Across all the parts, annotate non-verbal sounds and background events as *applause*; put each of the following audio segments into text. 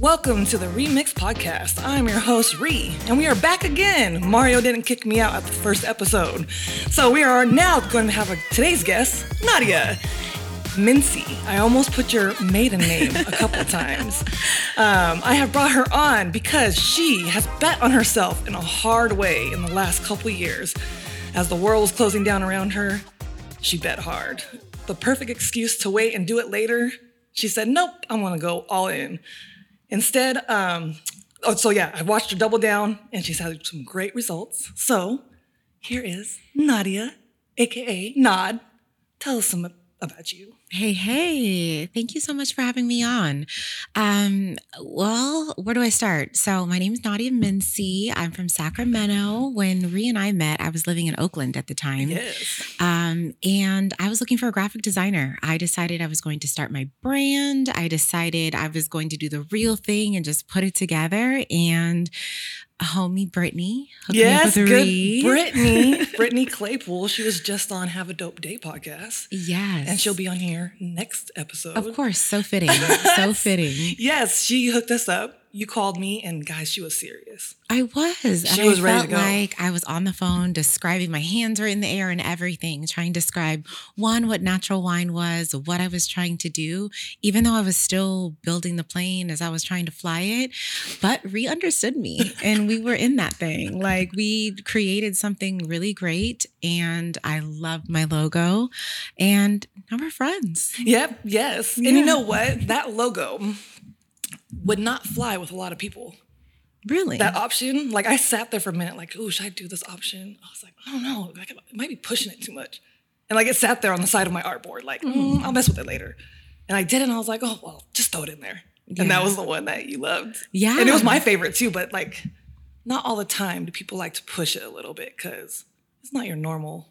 Welcome to the Remix Podcast. I'm your host, Ree, and we are back again. Mario didn't kick me out at the first episode. So we are now going to have a, today's guest, Nadia. Mincey. I almost put your maiden name a couple *laughs* times. Um, I have brought her on because she has bet on herself in a hard way in the last couple years. As the world was closing down around her, she bet hard. The perfect excuse to wait and do it later, she said, Nope, I'm gonna go all in. Instead, um, oh, so yeah, I watched her double down and she's had some great results. So here is Nadia, AKA NAD. Tell us some about you. Hey, hey, thank you so much for having me on. Um, well, where do I start? So, my name is Nadia Mincey. I'm from Sacramento. When Ree and I met, I was living in Oakland at the time. Yes. Um, and I was looking for a graphic designer. I decided I was going to start my brand. I decided I was going to do the real thing and just put it together. And homie Brittany. Yes, good Brittany. *laughs* Brittany Claypool. She was just on Have a Dope Day podcast. Yes. And she'll be on here next episode. Of course. So fitting. so *laughs* fitting. Yes, she hooked us up you called me and guys, she was serious. I was. She and was I ready felt to go. like I was on the phone describing my hands were in the air and everything, trying to describe one, what natural wine was, what I was trying to do, even though I was still building the plane as I was trying to fly it. But Ree understood me *laughs* and we were in that thing. Like we created something really great and I love my logo and now we're friends. Yep, yes. Yeah. And you know what? That logo would not fly with a lot of people. Really? That option, like I sat there for a minute, like, oh, should I do this option? I was like, I don't know, like, it might be pushing it too much. And like it sat there on the side of my artboard, like, mm, I'll mess with it later. And I did it, and I was like, oh, well, just throw it in there. Yeah. And that was the one that you loved. Yeah. And it was my favorite too, but like, not all the time do people like to push it a little bit because it's not your normal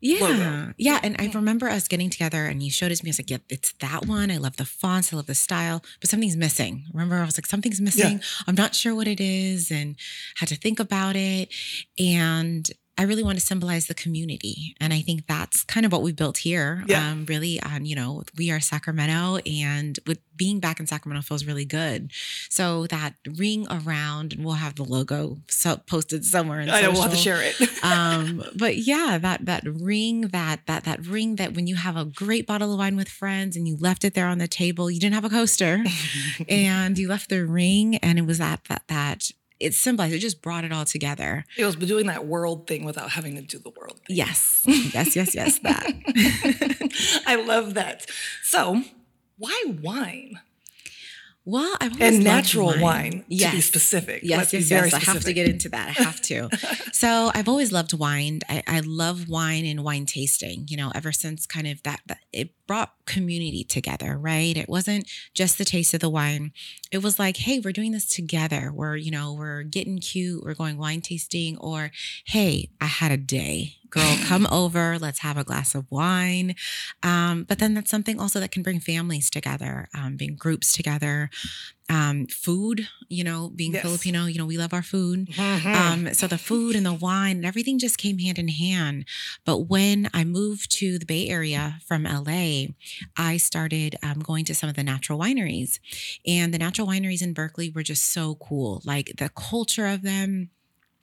yeah. Logo. Yeah. And I remember us getting together and you showed it to me. I was like, yep, yeah, it's that one. I love the fonts. I love the style, but something's missing. Remember, I was like, something's missing. Yeah. I'm not sure what it is and had to think about it. And I really want to symbolize the community. And I think that's kind of what we built here. Yeah. Um, really on, you know, we are Sacramento and with being back in Sacramento feels really good. So that ring around, and we'll have the logo so posted somewhere. I know we'll have to share it. *laughs* um, but yeah, that that ring, that that that ring that when you have a great bottle of wine with friends and you left it there on the table, you didn't have a coaster, *laughs* and you left the ring, and it was that that that it symbolized, it just brought it all together. It was doing that world thing without having to do the world thing. Yes. *laughs* Yes, yes, yes, that. *laughs* I love that. So, why wine? Well, I've always and natural wine. wine, yes. to be specific. Yes, yes, yes. Specific. I have to get into that. I have to. *laughs* so I've always loved wine. I, I, love wine and wine tasting. You know, ever since kind of that, that it brought community together, right? It wasn't just the taste of the wine. It was like, hey, we're doing this together. We're, you know, we're getting cute. We're going wine tasting, or hey, I had a day girl, *gasps* come over, let's have a glass of wine. Um, but then that's something also that can bring families together, um, bring groups together. Um, food, you know, being yes. Filipino, you know, we love our food. Mm-hmm. Um, so the food and the wine and everything just came hand in hand. But when I moved to the Bay Area from LA, I started um, going to some of the natural wineries. And the natural wineries in Berkeley were just so cool. Like the culture of them,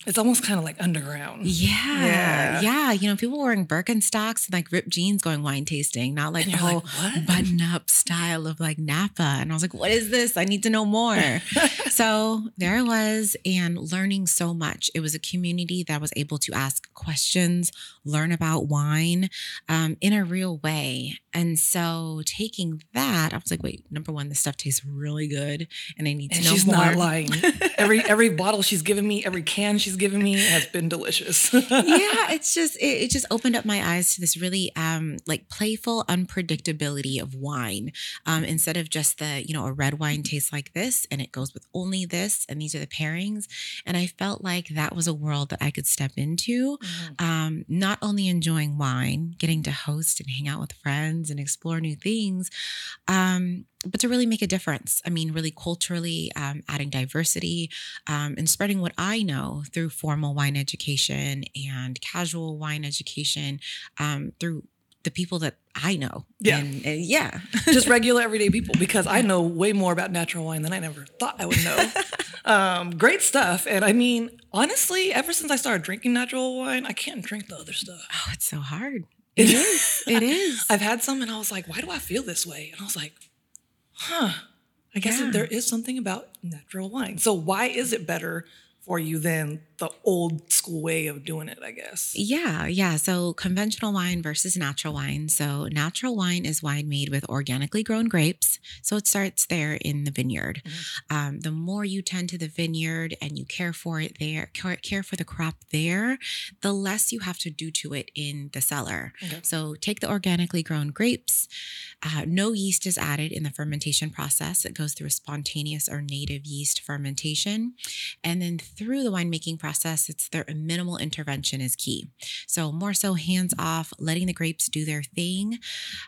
it's almost kind of like underground. Yeah, yeah. Yeah. You know, people wearing Birkenstocks and like ripped jeans going wine tasting, not like the whole like, button up style of like Napa. And I was like, what is this? I need to know more. *laughs* so there I was and learning so much. It was a community that was able to ask questions, learn about wine um, in a real way. And so taking that, I was like, wait, number one, this stuff tastes really good. And I need to and know she's more. She's not lying. *laughs* every every bottle she's given me, every can she's given me has been delicious. *laughs* yeah, it's just it, it, just opened up my eyes to this really um like playful unpredictability of wine. Um, instead of just the, you know, a red wine tastes like this and it goes with only this and these are the pairings. And I felt like that was a world that I could step into. Mm-hmm. Um, not only enjoying wine, getting to host and hang out with friends and explore new things. Um, but to really make a difference. I mean, really culturally um, adding diversity um, and spreading what I know through formal wine education and casual wine education um, through the people that I know. Yeah. And, and yeah. just regular everyday people *laughs* because I know way more about natural wine than I never thought I would know. *laughs* um, great stuff. And I mean, honestly, ever since I started drinking natural wine, I can't drink the other stuff. Oh, it's so hard. *laughs* It is. It is. I've had some and I was like, why do I feel this way? And I was like, huh, I guess Yeah. there is something about natural wine. So why is it better for you than the old school way of doing it, I guess? Yeah, yeah. So conventional wine versus natural wine. So natural wine is wine made with organically grown grapes. So it starts there in the vineyard. Um, the more you tend to the vineyard and you care for it there, care, care for the crop there, the less you have to do to it in the cellar. Okay. So take the organically grown grapes. Uh, no yeast is added in the fermentation process. It goes through a spontaneous or native yeast fermentation. And then through the winemaking process, it's their minimal intervention is key. So more so hands off, letting the grapes do their thing.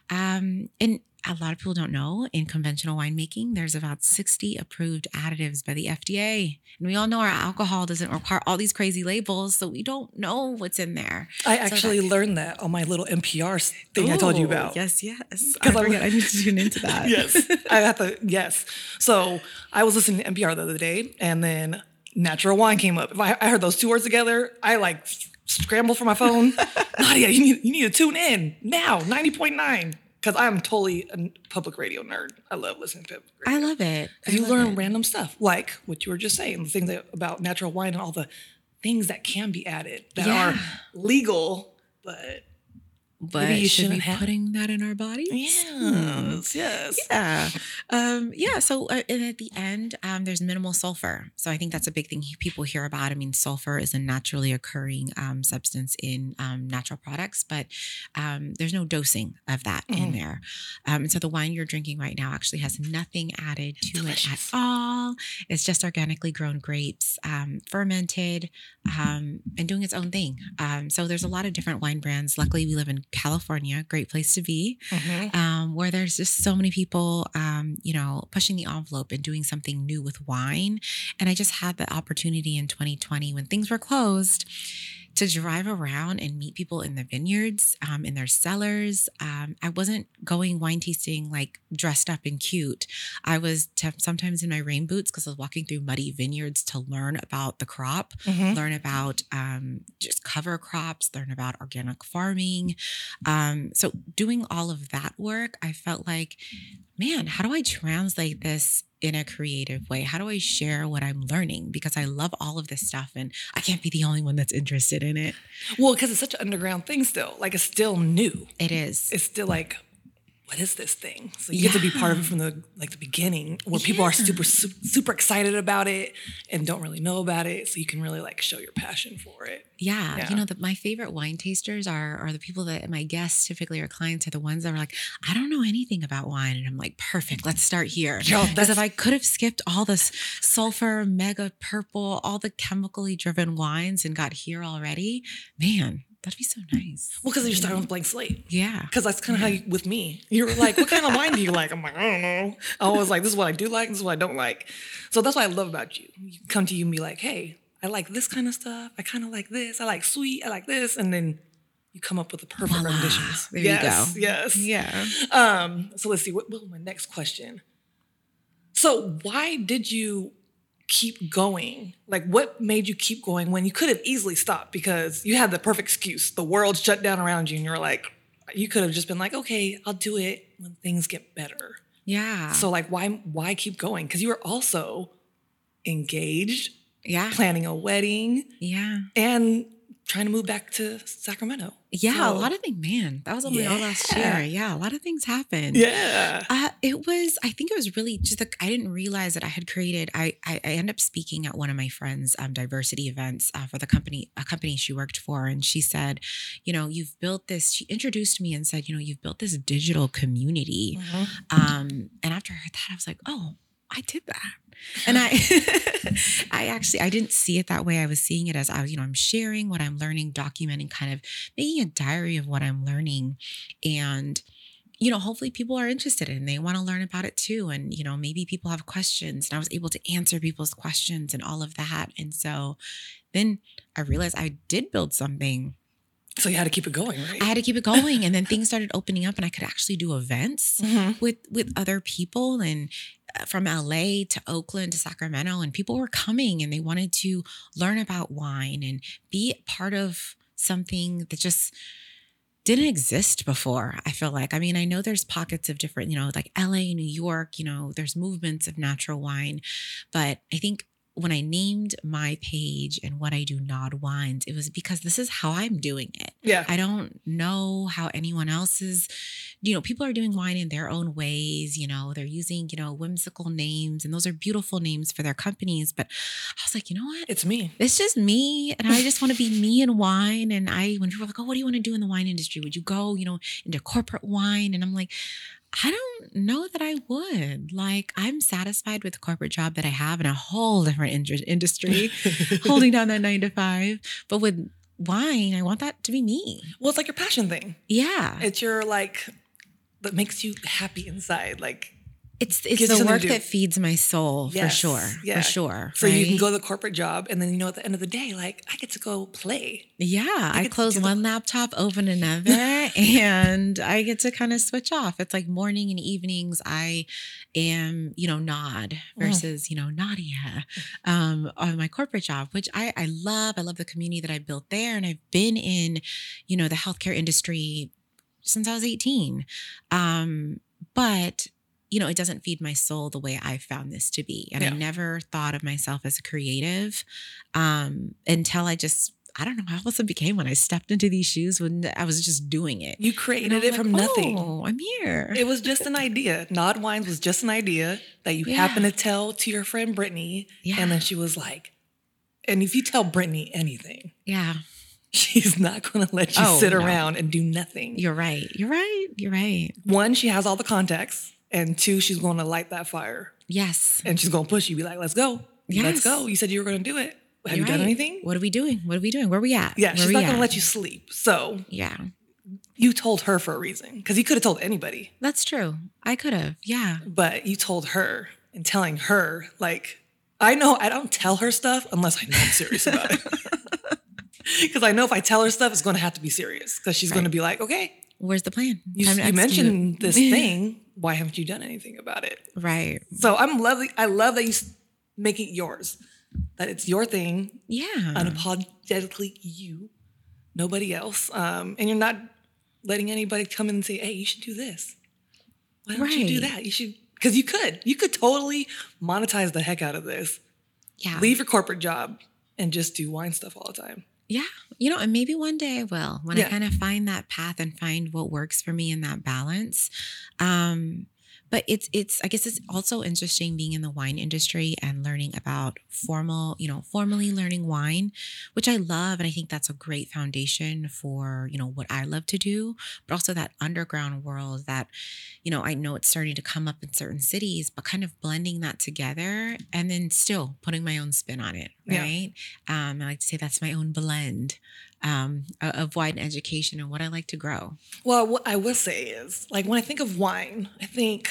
Um, and a lot of people don't know in conventional winemaking, there's about 60 approved additives by the FDA. And we all know our alcohol doesn't require all these crazy labels, so we don't know what's in there. I So actually learned that on my little NPR thing I told you about. Yes, yes. *laughs* 'Cause I, I- forget. I need to tune into *laughs* that. yes, I have to. Yes. So I was listening to NPR the other day, and then natural wine came up. If I, I heard those two words together, I like scrambled for my phone. *laughs* Nadia, you need you need to tune in now, ninety point nine, because I'm totally a public radio nerd. I love listening to public radio. I love it. I you love learn it. random stuff, like what you were just saying, the things that, about natural wine and all the things that can be added that Yeah. are legal, but but you should shouldn't have- putting that in our bodies? yes, yes. Yeah. Um, yeah. So, uh, and at the end, um, there's minimal sulfur. So I think that's a big thing people hear about. I mean, sulfur is a naturally occurring um, substance in um, natural products, but um, there's no dosing of that in Mhm. there. Um, and so the wine you're drinking right now actually has nothing added to it at all. It's just organically grown grapes, um, fermented, um, and doing its own thing. Um, so there's a lot of different wine brands. Luckily, we live in California, great place to be Mhm. um, where there's just so many people, um, you know, pushing the envelope and doing something new with wine. And I just had the opportunity in 2020 when things were closed to drive around and meet people in the vineyards, um, in their cellars. Um, I wasn't going wine tasting like dressed up and cute. I was t- sometimes in my rain boots because I was walking through muddy vineyards to learn about the crop Mhm. learn about um, just cover crops, learn about organic farming. Um, so, doing all of that work, I felt like, man, how do I translate this in a creative way? How do I share what I'm learning? Because I love all of this stuff and I can't be the only one that's interested in it. Well, because it's such an underground thing still. Like it's still new. It is. It's still like, what is this thing? So you get to be part of it from the like the beginning, where people are super su- super excited about it and don't really know about it. So you can really like show your passion for it. Yeah, Yeah. you know, the, my favorite wine tasters are are the people that my guests typically or clients are the ones that are like, I don't know anything about wine, and I'm like, perfect, let's start here. Because if I could have skipped all this sulfur, mega purple, all the chemically driven wines and got here already, man, that'd be so nice. Well, because you're starting with a blank slate. Yeah, Because that's kind of how you, with me. You were like, what kind of wine do you like? I'm like, I don't know. I was like, this is what I do like, this is what I don't like. So that's what I love about you. You come to you and be like, hey, I like this kind of stuff. I kind of like this. I like sweet. I like this. And then you come up with the perfect Voila. renditions. There you yes, go. Yes. yeah. Um, so let's see. What, what was my next question? So why did you keep going? Like, what made you keep going when you could have easily stopped because you had the perfect excuse. The world shut down around you, and you're like, you could have just been like, okay, I'll do it when things get better. Yeah. So like, why why keep going? Because you were also engaged, yeah. planning a wedding, Yeah. and trying to move back to Sacramento. Yeah. a lot of things, man, that was only all last year. Yeah. Yeah. A lot of things happened. Yeah. Uh, it was, I think it was really just like, I didn't realize that I had created, I, I, I ended up speaking at one of my friends' um, diversity events uh, for the company, a company she worked for. And she said, you know, you've built this, she introduced me and said, you know, you've built this digital community. Mhm. Um, and after I heard that, I was like, oh, I did that. And I, *laughs* I actually, I didn't see it that way. I was seeing it as I was, you know, I'm sharing what I'm learning, documenting, kind of making a diary of what I'm learning. And, you know, hopefully people are interested and they want to learn about it too. And, you know, maybe people have questions and I was able to answer people's questions and all of that. And so then I realized I did build something So you had to keep it going, right? I had to keep it going, and then things started opening up, and I could actually do events Mhm. with with other people, and from LA to Oakland to Sacramento, and people were coming, and they wanted to learn about wine and be part of something that just didn't exist before. I feel like. I mean, I know there's pockets of different, you know, like LA, New York, you know, there's movements of natural wine, but I think when I named my page and what I do NAD Wines, it was because this is how I'm doing it. Yeah. I don't know how anyone else is, you know, people are doing wine in their own ways, you know, they're using, you know, whimsical names and those are beautiful names for their companies. But I was like, you know what? It's me. It's just me and I just want to be *laughs* me in wine. And I, when people are like, oh, what do you want to do in the wine industry? Would you go, you know, into corporate wine? And I'm like, I don't know that I would. Like, I'm satisfied with the corporate job that I have in a whole different indu- industry, *laughs* holding down that nine to five. But with wine, I want that to be me. well, it's like your passion thing. Yeah. It's your like that makes you happy inside. Like It's it's the work that feeds my soul Yes, for sure. yeah. For sure. so you can go to the corporate job and then you know at the end of the day, like I get to go play. Yeah, I to close do the- one laptop, open another, *laughs* and I get to kind of switch off. It's like morning and evenings. I am, you know, NAD Mm. versus, you know, Nadia um, on my corporate job, which I, I love. I love the community that I built there. And I've been in, you know, the healthcare industry since I was 18. Um, but you know, it doesn't feed my soul the way I found this to be. And I never thought of myself as a creative um, until I just, I don't know how else it became when I stepped into these shoes when I was just doing it. You created it like, from nothing. Oh, I'm here. It was just an idea. NAD Wines was just an idea that you Yeah. happened to tell to your friend Brittany. Yeah. And then she was like, and if you tell Brittany anything, yeah, *laughs* she's not going to let you Oh, sit no. around and do nothing. you're right. You're right. You're right. One, she has all the contacts. And two, she's going to light that fire Yes. and she's going to push you, be like, let's go. Yes. Let's go. You said you were going to do it. Have You're you done right. anything? What are we doing? What are we doing? Where are we at? Yeah, Where she's not going to let you sleep. So Yeah, you told her for a reason because you could have told anybody, that's true. I could have. Yeah. but you told her and telling her, like, I know I don't tell her stuff unless I know I'm serious about it. *laughs* Because I know if I tell her stuff, it's going to have to be serious because she's going to be like, okay, Where's the plan? you, you mentioned this *laughs* thing. Why haven't you done anything about it? Right. So I'm lovely. I love that you make it yours, that it's your thing, Yeah. unapologetically you, nobody else. Um, and you're not letting anybody come in and say, hey, you should do this. Why don't you do that? You should, because you could. You could totally monetize the heck out of this. yeah. Leave your corporate job and just do wine stuff all the time. Yeah. You know, and maybe one day I will when Yeah. I kind of find that path and find what works for me in that balance. Um, but it's it's I guess it's also interesting being in the wine industry and learning about formal, you know, formally learning wine, which I love and I think that's a great foundation for, you know, what I love to do, but also that underground world that, you know, I know it's starting to come up in certain cities, but kind of blending that together and then still putting my own spin on it, Yeah. right? Um, I like to say that's my own blend um, of wine education and what I like to grow. Well, what I will say is, like, when I think of wine, I think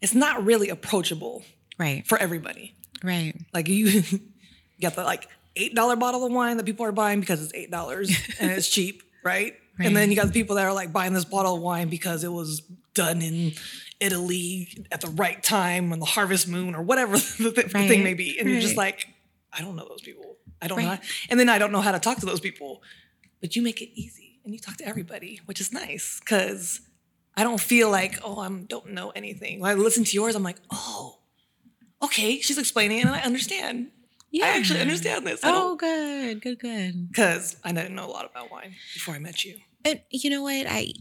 it's not really approachable Right, for everybody. right, Like you *laughs* get the like eight dollar bottle of wine that people are buying because it's eight dollars *laughs* and it's cheap, right? Right. And then you got the people that are like buying this bottle of wine because it was done in Italy at the right time on the harvest moon or whatever *laughs* the, th- the thing may be. And you're just like, I don't know those people. I don't know. Right. How, and then I don't know how to talk to those people. But you make it easy and you talk to everybody, which is nice because I don't feel like, oh, I don't know anything. When I listen to yours, I'm like, oh, okay, she's explaining it and I understand. yeah. I actually understand this. Oh, good, good, good. Because I didn't know a lot about wine before I met you. And you know what? I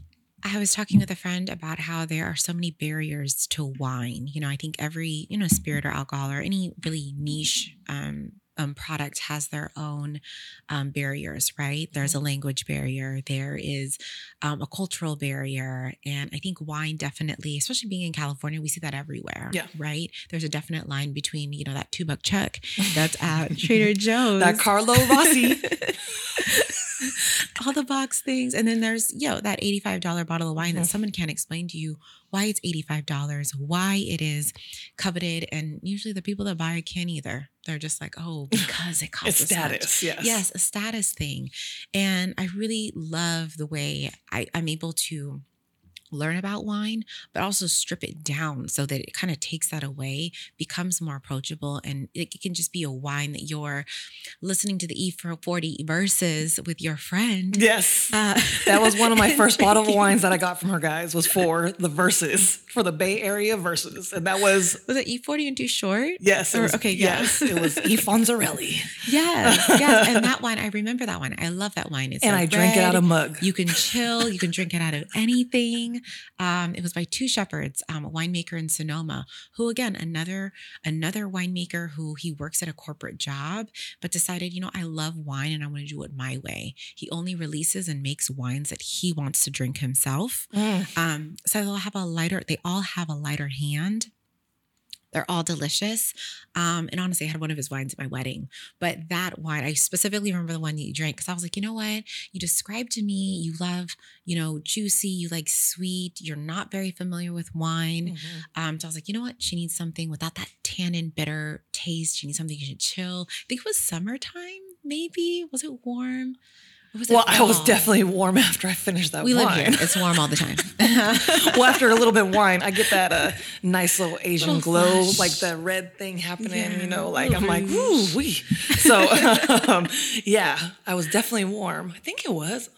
I was talking with a friend about how there are so many barriers to wine. You know, I think every you know spirit or alcohol or any really niche um, um, product has their own um, barriers. Right? There's a language barrier. There is um, a cultural barrier, and I think wine definitely, especially being in California, we see that everywhere. Yeah. Right? There's a definite line between you know that two buck chuck that's *laughs* at Trader Joe's. That Carlo Rossi. *laughs* all the box things. And then there's, you know, that $85 bottle of wine that Mhm. someone can't explain to you why it's $85, why it is coveted. And usually the people that buy it can't either. They're just like, oh, *laughs* because it costs much. status. Yes. Yes, a status thing. And I really love the way I, I'm able to learn about wine, but also strip it down so that it kind of takes that away, becomes more approachable, and it, can just be a wine that you're listening to the E for forty Verzuz with your friend. Yes. Uh, *laughs* That was one of my first bottle of wines that I got from her guys was for the Verzuz for the Bay Area Verzuz, and that was Was it E40 and too short? yes, Or- was, okay, yeah. yes, it was E *laughs* Fonzarelli, Yes, yes. And that *laughs* wine, I remember that one. I love that wine. It's and a I drank it out of mug. You can chill. You can drink it out of anything. Um, it was by Two Shepherds, um, a winemaker in Sonoma, who again another another winemaker who he works at a corporate job, but decided, you know, I love wine and I want to do it my way. He only releases and makes wines that he wants to drink himself. Mm. Um, so they'll have a lighter. They all have a lighter hand. They're all delicious. Um, and honestly, I had one of his wines at my wedding. But that wine, I specifically remember the one that you drank because I was like, you know what? You described to me you love, you know, juicy, you like sweet, you're not very familiar with wine. Mhm. Um, so I was like, you know what? She needs something without that tannin bitter taste. She needs something you should chill. I think it was summertime, maybe. Was it warm? Or was it Well, I was definitely warm *laughs* after I finished that We live here. It's warm all the time. *laughs* well, after a little bit of wine, I get that uh, nice little Asian Little glow, flush. like the red thing happening. Yeah, You know, like I'm like, woo wee. So, *laughs* um, yeah, I was definitely warm. I think it was.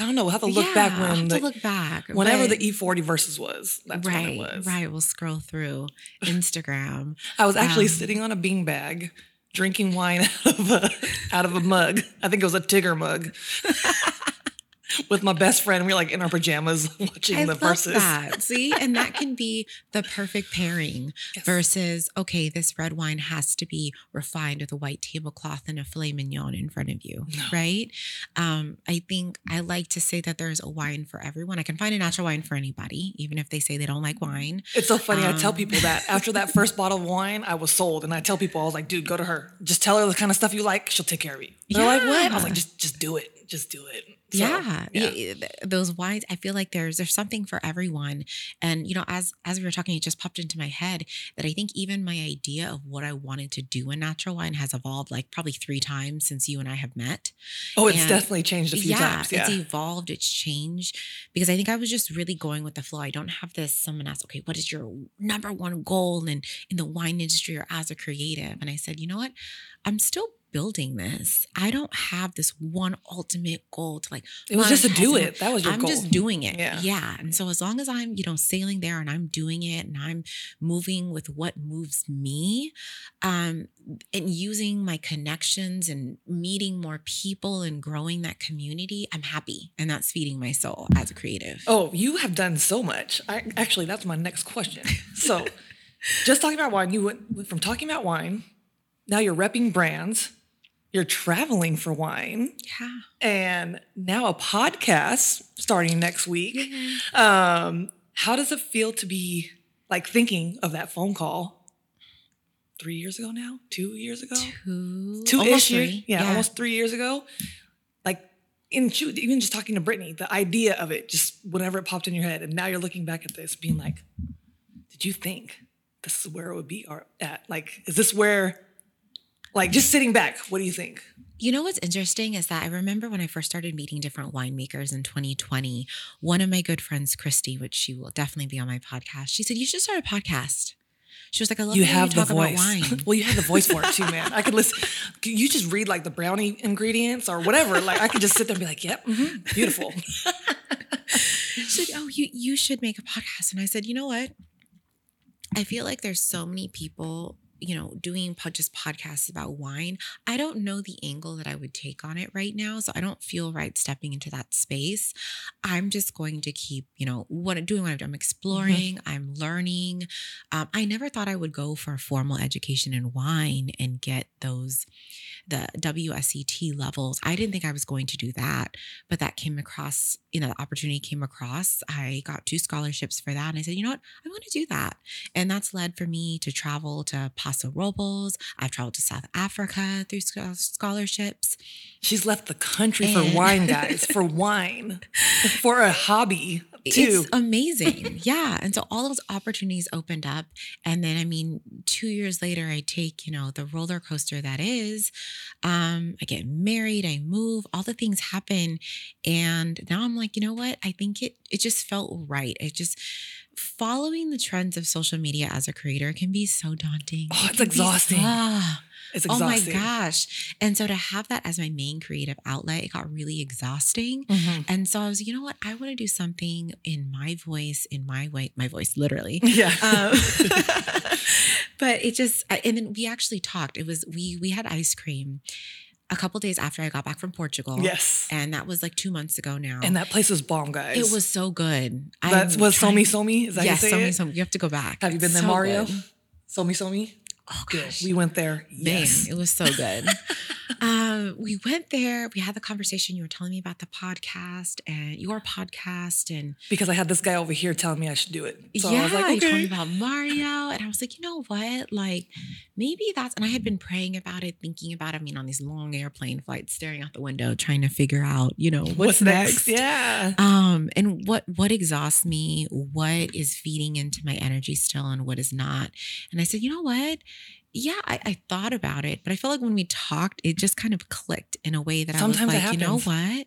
I don't know. We'll have to look Yeah, back when to the, look back. whenever but- the E40 Verzuz was. That's when right, it was. right. We'll scroll through Instagram. I was actually Um, sitting on a beanbag drinking wine *laughs* out of a out of a mug. I think it was a Tigger mug. *laughs* With my best friend, We are like in our pajamas *laughs* watching I the Verzuz. that. See, and that *laughs* can be the perfect pairing Yes. versus okay, this red wine has to be refined with a white tablecloth and a filet mignon in front of you, No. right? Um, I think I like to say that there's a wine for everyone. I can find a natural wine for anybody, even if they say they don't like wine. It's so funny. I tell Um, people that after that *laughs* first bottle of wine, I was sold, and I tell people I was like, "Dude, go to her. Just tell her the kind of stuff you like. She'll take care of you." They're like, "What?" I was like, "Just, just do it. Just do it." So, yeah, yeah. Eh, those wines. I feel like there's there's something for everyone, and you know, as as we were talking, it just popped into my head that I think even my idea of what I wanted to do in natural wine has evolved like probably three times since you and I have met. Oh, it's And- definitely changed a few times. Yeah. it's evolved, it's changed because I think I was just really going with the flow. I don't have this. Someone asked, okay, what is your number one goal in in the wine industry or as a creative? And I said, you know what, I'm still building this. I don't have this one ultimate goal to like. it was just to do it. That was your goal. I'm goal. just doing it. Yeah. Yeah. And so as long as I'm, you know, sailing there and I'm doing it and I'm moving with what moves me, um, and using my connections and meeting more people and growing that community, I'm happy. And that's feeding my soul as a creative. Oh, you have done so much. I actually, that's my next question. So, *laughs* just talking about wine, you went from talking about wine. Now you're repping brands. You're traveling for wine, Yeah. and now a podcast starting next week. Um, how does it feel to be like thinking of that phone call three years ago now? Two years ago? Two, Two almost years? three. Yeah, almost three years ago. Like in even just talking to Brittany, the idea of it, just whenever it popped in your head, and now you're looking back at this, being like, "Did you think this is where it would be at? Like, is this where?" Like just sitting back, what do you think? You know what's interesting is that I remember when I first started meeting different winemakers in 2020, one of my good friends, Christy, which she will definitely be on my podcast, she said, You should start a podcast. She was like, I love you have you the talk about voice. wine. *laughs* well, you have the voice for it too, man. I could listen. You just read like the brownie ingredients or whatever. Like I could just sit there and be like, "Yep, *laughs* mhm, beautiful." *laughs* She said, Oh, you you should make a podcast. And I said, you know what? I feel like there's so many people, you know, doing just podcasts about wine. I don't know the angle that I would take on it right now. So I don't feel right stepping into that space. I'm just going to keep, you know, what doing what I'm exploring, I'm learning. Um, I never thought I would go for a formal education in wine and get those the WSET levels. I didn't think I was going to do that, but that came across, you know, the opportunity came across. I got two scholarships for that. And I said, you know what? I'm going to do that. And that's led for me to travel to Paso Robles. I've traveled to South Africa through scholarships. She's left the country for wine, guys, *laughs* for wine, for a hobby too. It's amazing. *laughs* yeah. And so all those opportunities opened up. And then, I mean, two years later, I take, you know, the roller coaster that is. Um, I get married, I move, all the things happen. And now I'm like, you know what? I think it it just felt right. It just following the trends of social media as a creator can be so daunting. Oh, It it's be- exhausting. Ah. It's exhausting. Oh my gosh. And so to have that as my main creative outlet, it got really exhausting. Mhm. And so I was, you know what? I want to do something in my voice, in my way, my voice, literally. *laughs* Yeah. Um, *laughs* *laughs* but it just, and then we actually talked. It was, we, we had ice cream a couple days after I got back from Portugal. yes. And that was like two months ago now. And that place was bomb, guys. it was so good. That was Somi Somi. Is that Yes, you say Somi? Somi. You have to go back. Have you been there, So Mario? good. Somi Somi. Oh Good. gosh. We went there. Man, Yes. it was so good. *laughs* um, we went there. We had the conversation. You were telling me about the podcast and your podcast, and Because I had this guy over here telling me I should do it. So yeah, I was like, you told me about Mario, and I was like, you know what? Like, maybe that's. And I had been praying about it, thinking about. it. I mean, on these long airplane flights, staring out the window, trying to figure out, you know, what's, next. Yeah. Um, and what what exhausts me, what is feeding into my energy still, and what is not. And I said, you know what? Yeah, I, I thought about it, but I feel like when we talked, it just kind of clicked in a way that Sometimes I was like, you know what?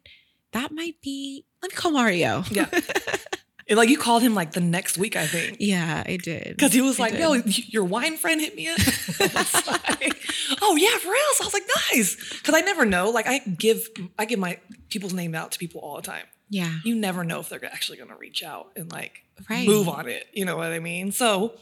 That might be. Let me call Mario. Yeah. *laughs* And, like you called him like the next week, I think. yeah, I did. Because he was like, yo, your wine friend hit me up. *laughs* I was *laughs* like, oh yeah, for real. So I was like, nice. Because I never know. Like I give I give my people's name out to people all the time. yeah, You never know if they're actually gonna reach out and like Right. move on it. You know what I mean? So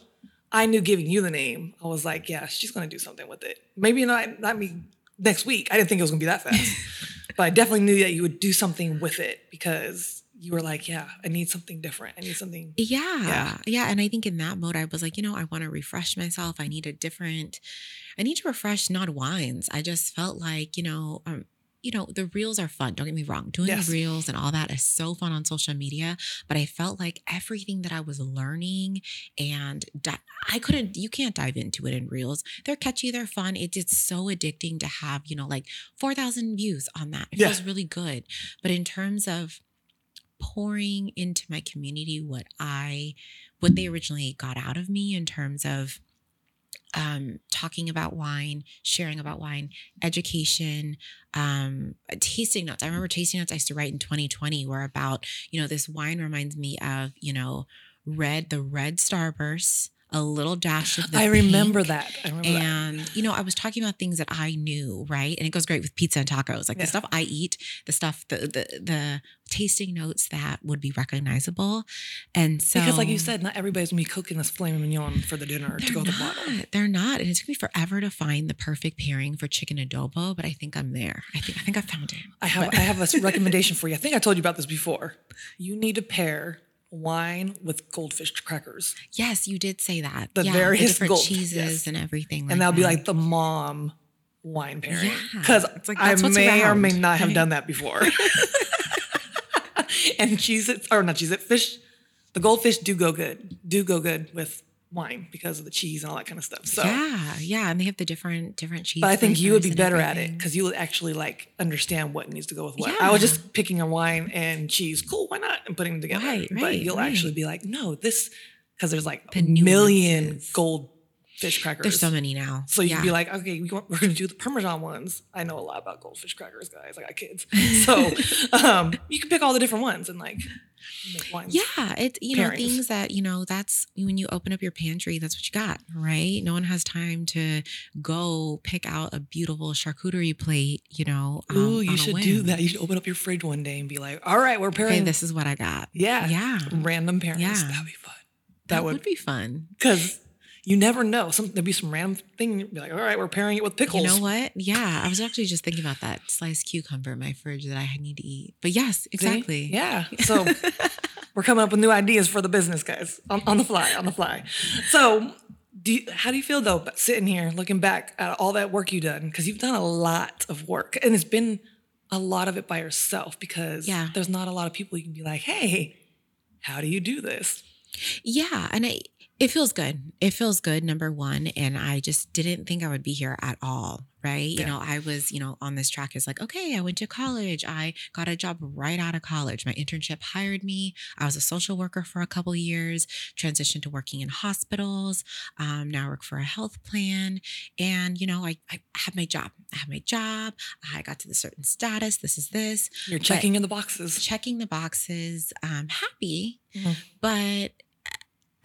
I knew giving you the name, I was like, yeah, she's gonna do something with it. Maybe not not me next week. I didn't think it was gonna be that fast. *laughs* but I definitely knew that you would do something with it because you were like, yeah, I need something different. I need something Yeah, Yeah. yeah. And I think in that mode, I was like, you know, I want to refresh myself. I need a different, I need to refresh NAD wines. I just felt like, you know, um, you know, the reels are fun. Don't get me wrong. Doing Yes. the reels and all that is so fun on social media. But I felt like everything that I was learning and di- I couldn't, you can't dive into it in reels. They're catchy, they're fun. It, it's so addicting to have, you know, like 4,000 views on that. It Yeah. feels really good. But in terms of pouring into my community what I what they originally got out of me in terms of um, talking about wine, sharing about wine, education, um, tasting notes. I remember tasting notes I used to write in 2020 were about, you know, this wine reminds me of, you know, red, the red starburst, a little dash of the I remember pink, that. I remember that. and you know, I was talking about things that I knew, right? And it goes great with pizza and tacos, like Yeah. the stuff I eat, the stuff, the the the tasting notes that would be recognizable. And so Because, like you said, not everybody's gonna be cooking this filet mignon for the dinner to go to the not. bottle. They're not, and it took me forever to find the perfect pairing for chicken adobo. But I think I'm there. I think I think I found it. I have But- I have a recommendation for you. I think I told you about this before. You need to pair wine with goldfish crackers, yes, you did say that. The yeah, various different gold- cheeses yes. and everything, and that'll be like the mom wine pairing. Yeah. Because like, I may or may not have right? done that before. *laughs* and cheese it or not cheese it fish. The goldfish do go good. Do go good with wine because of the cheese and all that kind of stuff. So. yeah, yeah, and they have the different different cheese. But I think you would be better at it because you would actually like understand what needs to go with what. I was just picking a wine and cheese, cool, why not, and putting them together. Right, but right, you'll right. actually be like, no, this because there's like The a million gold fish crackers. There's so many now. So you yeah. be like, okay, we want- we're going to do the Parmesan ones. I know a lot about goldfish crackers, guys. I got kids, *laughs* so um, you can pick all the different ones and like. Yeah, it's you know things that you know that's when you open up your pantry, that's what you got, right? No one has time to go pick out a beautiful charcuterie plate, you know. um, Ooh, you should do that. You should open up your fridge one day and be like, all right, we're pairing. Okay, this is what I got. yeah, Yeah, random pairings. Yeah. That'd be fun. that, That would, would be fun. because you never know. Some there'd be some random thing. You'd be like, all right, we're pairing it with pickles. You know what? Yeah, I was actually just thinking about that sliced cucumber in my fridge that I need to eat. But yes, See? exactly. Yeah. *laughs* So we're coming up with new ideas for the business, guys, on, on the fly, on the fly. So, do you, how do you feel though, sitting here looking back at all that work you've done? Because you've done a lot of work, and it's been a lot of it by yourself. Because Yeah. there's not a lot of people you can be like, hey, how do you do this? Yeah, and I It feels good. It feels good, number one. And I just didn't think I would be here at all. Right. Yeah. You know, I was, you know, on this track is like, okay, I went to college. I got a job right out of college. My internship hired me. I was a social worker for a couple years, transitioned to working in hospitals. Um, now I work for a health plan. And, you know, I, I have my job. I have my job. I got to the certain status. This is this. You're checking in the boxes. Checking the boxes. Um, happy. Mhm. But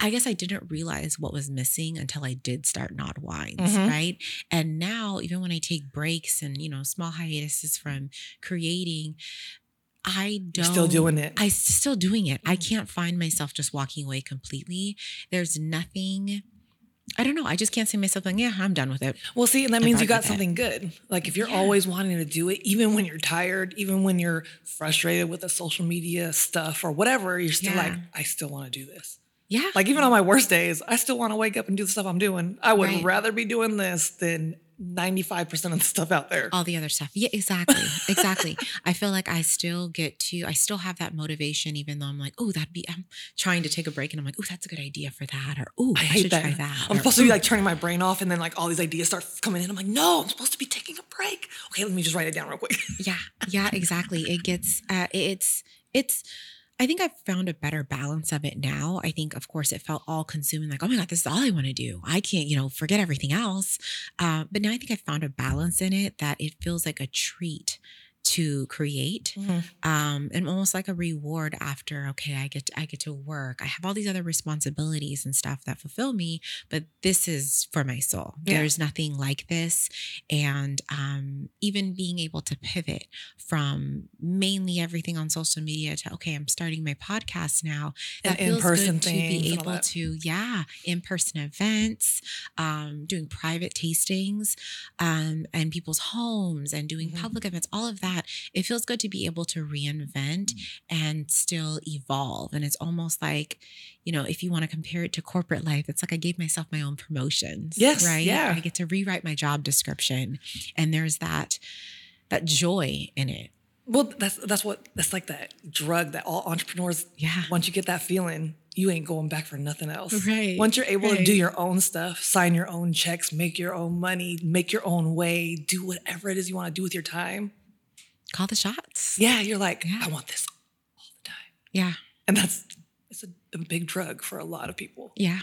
I guess I didn't realize what was missing until I did start NAD Wines, Mhm. right? And now, even when I take breaks and you know small hiatuses from creating, I don't You're still doing it. I still doing it. I can't find myself just walking away completely. There's nothing. I don't know. I just can't see myself like, yeah, I'm done with it. Well, see, and that I means you got with it. something good. Like if you're Yeah. always wanting to do it, even when you're tired, even when you're frustrated with the social media stuff or whatever, you're still Yeah. like, I still want to do this. Yeah. Like even on my worst days, I still want to wake up and do the stuff I'm doing. I would Right. rather be doing this than 95% of the stuff out there. all the other stuff. Yeah, exactly. Exactly. I feel like I still get to, I still have that motivation, even though I'm like, oh, that'd be, I'm trying to take a break and I'm like, oh, that's a good idea for that. Or, oh, I, I hate should that. try that. I'm or, supposed to be like turning my brain off and then like all these ideas start coming in. I'm like, no, I'm supposed to be taking a break. Okay, let me just write it down real quick. yeah, yeah, exactly. It gets, uh, it's, it's, I think I've found a better balance of it now. I think, of course, it felt all consuming, like, oh my God, this is all I want to do. I can't, you know, forget everything else. Uh, but now I think I've found a balance in it that it feels like a treat to create um and almost like a reward after okay i get to, i get to work. I have all these other responsibilities and stuff that fulfill me but this is for my soul. Yeah. there's nothing like this. And um even being able to pivot from mainly everything on social media to okay i'm starting my podcast now And that feels good to be and able to yeah in-person events um doing private tastings um and people's homes and doing Mhm. public events all of that it feels good to be able to reinvent mm. and still evolve. And it's almost like, you know, if you want to compare it to corporate life, it's like I gave myself my own promotions. Yes, Right. yeah. I get to rewrite my job description. And there's that that joy in it. Well, that's that's what that's like that drug that all entrepreneurs Yeah. once you get that feeling, you ain't going back for nothing else. Right, Once you're able to do your own stuff, sign your own checks, make your own money, make your own way, do whatever it is you want to do with your time. Call the shots. Yeah, you're like, Yeah. I want this all the time. Yeah. And that's it's a, a big drug for a lot of people. Yeah.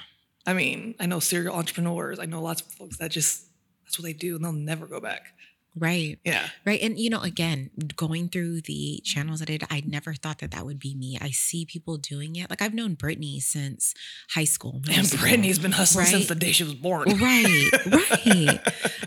I mean, I know serial entrepreneurs. I know lots of folks that just that's what they do and they'll never go back. Right. Yeah. Right. And, you know, again, going through the channels that I did, I never thought that that would be me. I see people doing it. Like I've known Brittany since high school. And school. Brittany's been hustling since the day she was born. Right, *laughs* right.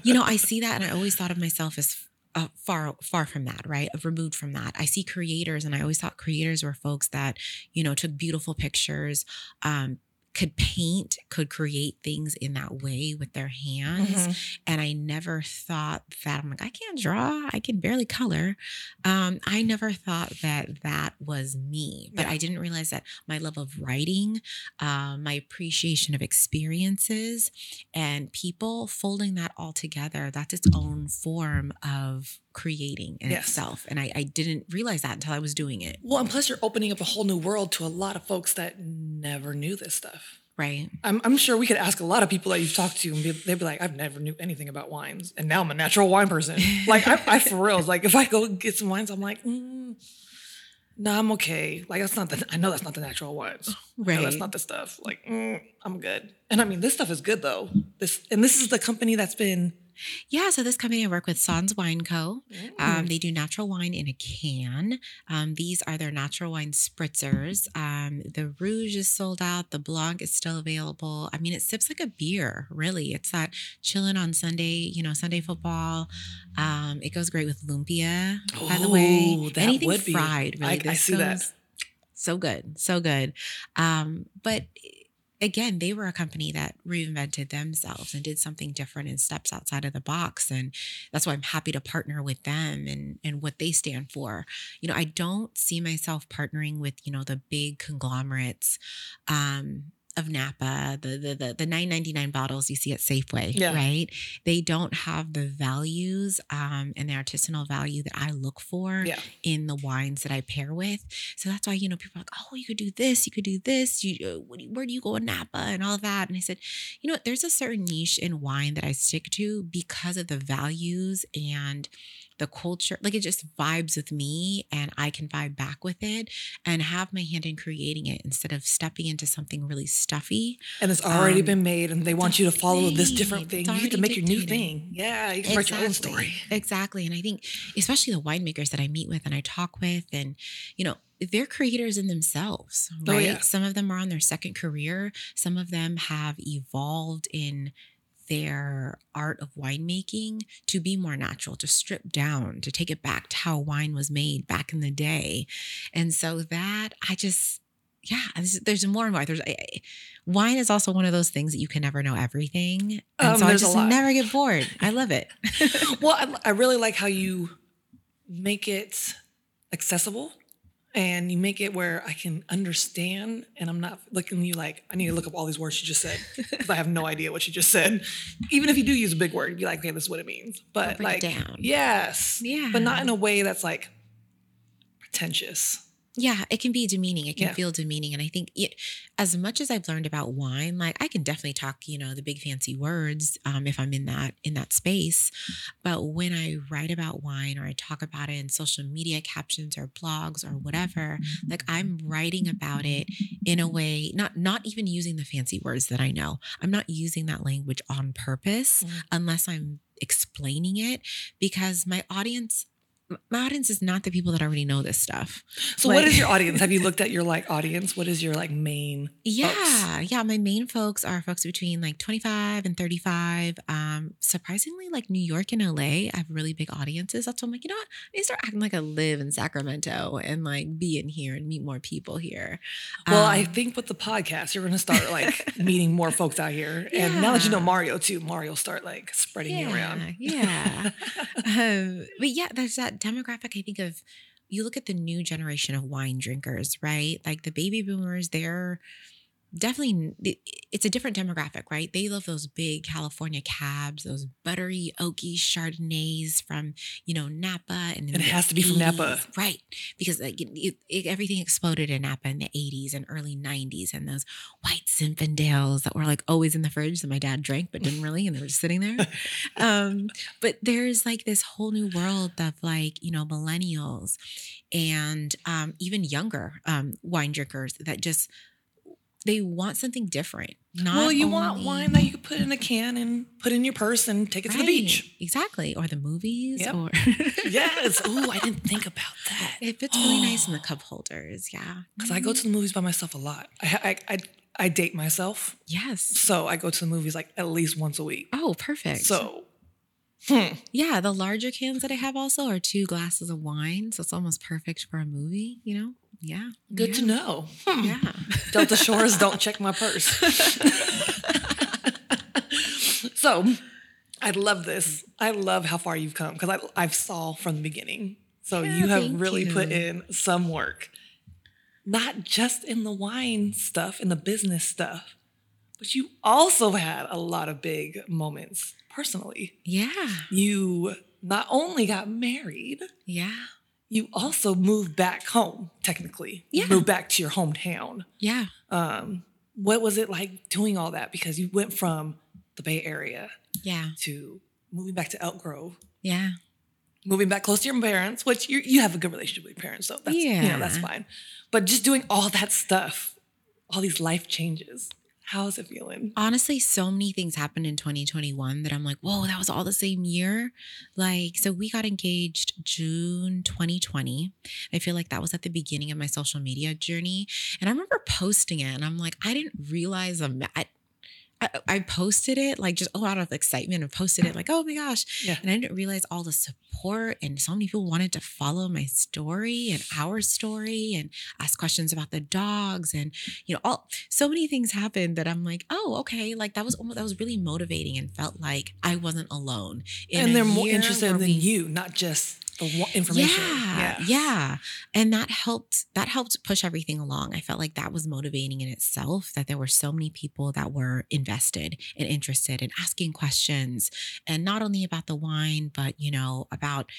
you know, I see that, and I always thought of myself as uh, far, far from that, right? Removed from that. I see creators, and I always thought creators were folks that, you know, took beautiful pictures, um, could paint, could create things in that way with their hands. Mhm. And I never thought that I'm like, I can't draw, I can barely color. Um, I never thought that that was me, but Yeah. I didn't realize that my love of writing, um, my appreciation of experiences and people, folding that all together, that's its own form of creating in Yes. itself. And I, I didn't realize that until I was doing it. Well, and plus you're opening up a whole new world to a lot of folks that never knew this stuff. Right. I'm, I'm sure we could ask a lot of people that you've talked to, and be, they'd be like, "I've never knew anything about wines, and now I'm a natural wine person." Like I, I for real, like if I go get some wines, I'm like, mm, "No, I'm okay." Like that's not the. I know that's not the natural wines. Right. that's not the stuff. Like mm, I'm good. And I mean, this stuff is good though. This and this is the company that's been. Yeah, so this company I work with, Sans Wine Co. Mm. Um, they do natural wine in a can. Um, these are their natural wine spritzers. Um, the Rouge is sold out. The Blanc is still available. I mean, it sips like a beer, really. It's that chilling on Sunday, you know, Sunday football. Um, it goes great with lumpia, by the way. Ooh, that Anything would be- fried, really. I- I see that. So good, so good. Um, but again, they were a company that reinvented themselves and did something different and steps outside of the box. And that's why I'm happy to partner with them and, and what they stand for. You know, I don't see myself partnering with, you know, the big conglomerates um, of Napa, the the the, the 9.99 bottles you see at Safeway, Yeah. right? They don't have the values um, and the artisanal value that I look for Yeah. in the wines that I pair with. So that's why you know people are like, oh, you could do this, you could do this. You, uh, what do where do you go in Napa and all that? And I said, you know what? There's a certain niche in wine that I stick to because of the values and the culture. Like it just vibes with me, and I can vibe back with it and have my hand in creating it instead of stepping into something really stuffy. And it's already Um, been made, and they want you to follow this different thing. You get to make your new thing. Yeah, you can write your own story. Exactly. And I think, especially the winemakers that I meet with and I talk with, and, you know, they're creators in themselves, Oh, right? yeah. Some of them are on their second career. Some of them have evolved in their art of winemaking to be more natural, to strip down, to take it back to how wine was made back in the day. And so that I just, yeah, there's, more and more. There's I, I- wine is also one of those things that you can never know everything, and Um, so I just never get bored. I love it. *laughs* well, I, I really like how you make it accessible and you make it where I can understand and I'm not looking at you like, I need to look up all these words you just said because I have no idea what you just said. Even if you do use a big word, be like, okay, this is what it means. But like, down. yes. Yeah. But not in a way that's like pretentious. Yeah, it can be demeaning. It can Yeah. feel demeaning. And I think it, as much as I've learned about wine, like I can definitely talk, you know, the big fancy words um, if I'm in that in that space. But when I write about wine or I talk about it in social media captions or blogs or whatever, like I'm writing about it in a way, not not even using the fancy words that I know. I'm not using that language on purpose Mhm. unless I'm explaining it because my audience my audience is not the people that already know this stuff. So what Like- is your audience? Have you looked *laughs* at your like audience? What is your like main Yeah, yeah. My main folks are folks between like 25 and 35. Um, surprisingly, like New York and LA, I have really big audiences. That's why I'm like, you know what? I need to start acting like I live in Sacramento and like be in here and meet more people here. Well, I Um, think with the podcast, you're going to start like *laughs* meeting more folks out here. And now that you know Mario too, Mario start like spreading you around. Yeah. *laughs* um, but yeah, there's that demographic. I think of you look at the new generation of wine drinkers, right? Like the baby boomers, they're definitely it's a different demographic, right? They love those big California cabs, those buttery, oaky Chardonnays from you know Napa, and And it has to be from Napa. right? Because like it, it- it- everything exploded in Napa in the '80s and early '90s, and those white Zinfandels that were like always in the fridge that my dad drank but didn't really, and they were just sitting there. *laughs* um, but there's like this whole new world of like you know millennials and um, even younger um, wine drinkers that just they want something different. Not well, you want wine that you could put in a can and put in your purse and take it to the beach. exactly, or the movies, Yep. or *laughs* Yes. Oh, I didn't think *laughs* about that. it fits really *gasps* nice in the cup holders. Yeah, Because I go to the movies by myself a lot. I, I, I, I date myself. yes. So I go to the movies like at least once a week. Oh, perfect. So, hmm. yeah, the larger cans that I have also are two glasses of wine, so it's almost perfect for a movie. You know, yeah, good yeah. to know. Hmm. Yeah. Delta Shores, don't *laughs* check my purse. *laughs* so I love this. I love how far you've come because I I've saw from the beginning. So Yeah, you have really put in some work. Not just in the wine stuff, in the business stuff, but you also had a lot of big moments personally. Yeah. You not only got married, Yeah. you also moved back home, technically. You Yeah. moved back to your hometown Yeah. um, what was it like doing all that? Because you went from the Bay Area Yeah. to moving back to Elk Grove, Yeah. moving back close to your parents, which you you have a good relationship with your parents, so that's you know that's fine. But just doing all that stuff, all these life changes, how's it feeling? Honestly, so many things happened in 2021 that I'm like, whoa, that was all the same year. Like, so we got engaged June 2020. I feel like that was at the beginning of my social media journey. And I remember posting it and I'm like, I didn't realize I'm, I, I, I posted it like just a lot of excitement and posted it like, oh my gosh. Yeah. And I didn't realize all the support and so many people wanted to follow my story and our story and ask questions about the dogs and you know all so many things happened that I'm like, oh okay, like that was almost that was really motivating and felt like I wasn't alone. In and they're more interested than we- you, not just the information. Yeah, yeah, and that helped. That helped push everything along. I felt like that was motivating in itself. That there were so many people that were invested and interested in asking questions, and not only about the wine, but you know about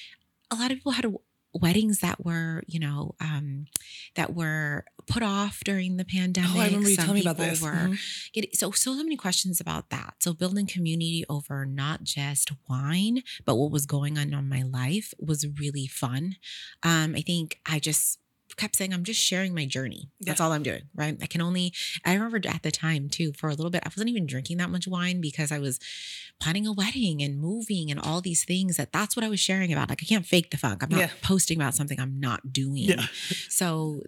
a lot of people had weddings that were, you know, um, that were put off during the pandemic. Oh, I remember you Some telling me about this. Were Mhm. getting, so so many questions about that. So building community over not just wine, but what was going on in my life was really fun. Um, I think I just kept saying i'm just sharing my journey that's Yeah. all i'm doing right i can only i remember at the time too for a little bit i wasn't even drinking that much wine because i was planning a wedding and moving and all these things that that's what i was sharing about like i can't fake the funk i'm not Yeah. posting about something i'm not doing Yeah. *laughs* so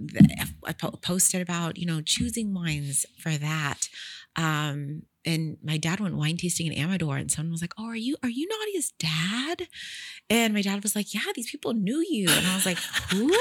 I posted about you know choosing wines for that. Um, and my dad went wine tasting in Amador, and someone was like, "Oh, are you are you Nadia's dad?" And my dad was like, "Yeah, these people knew you," and I was like, "Who?"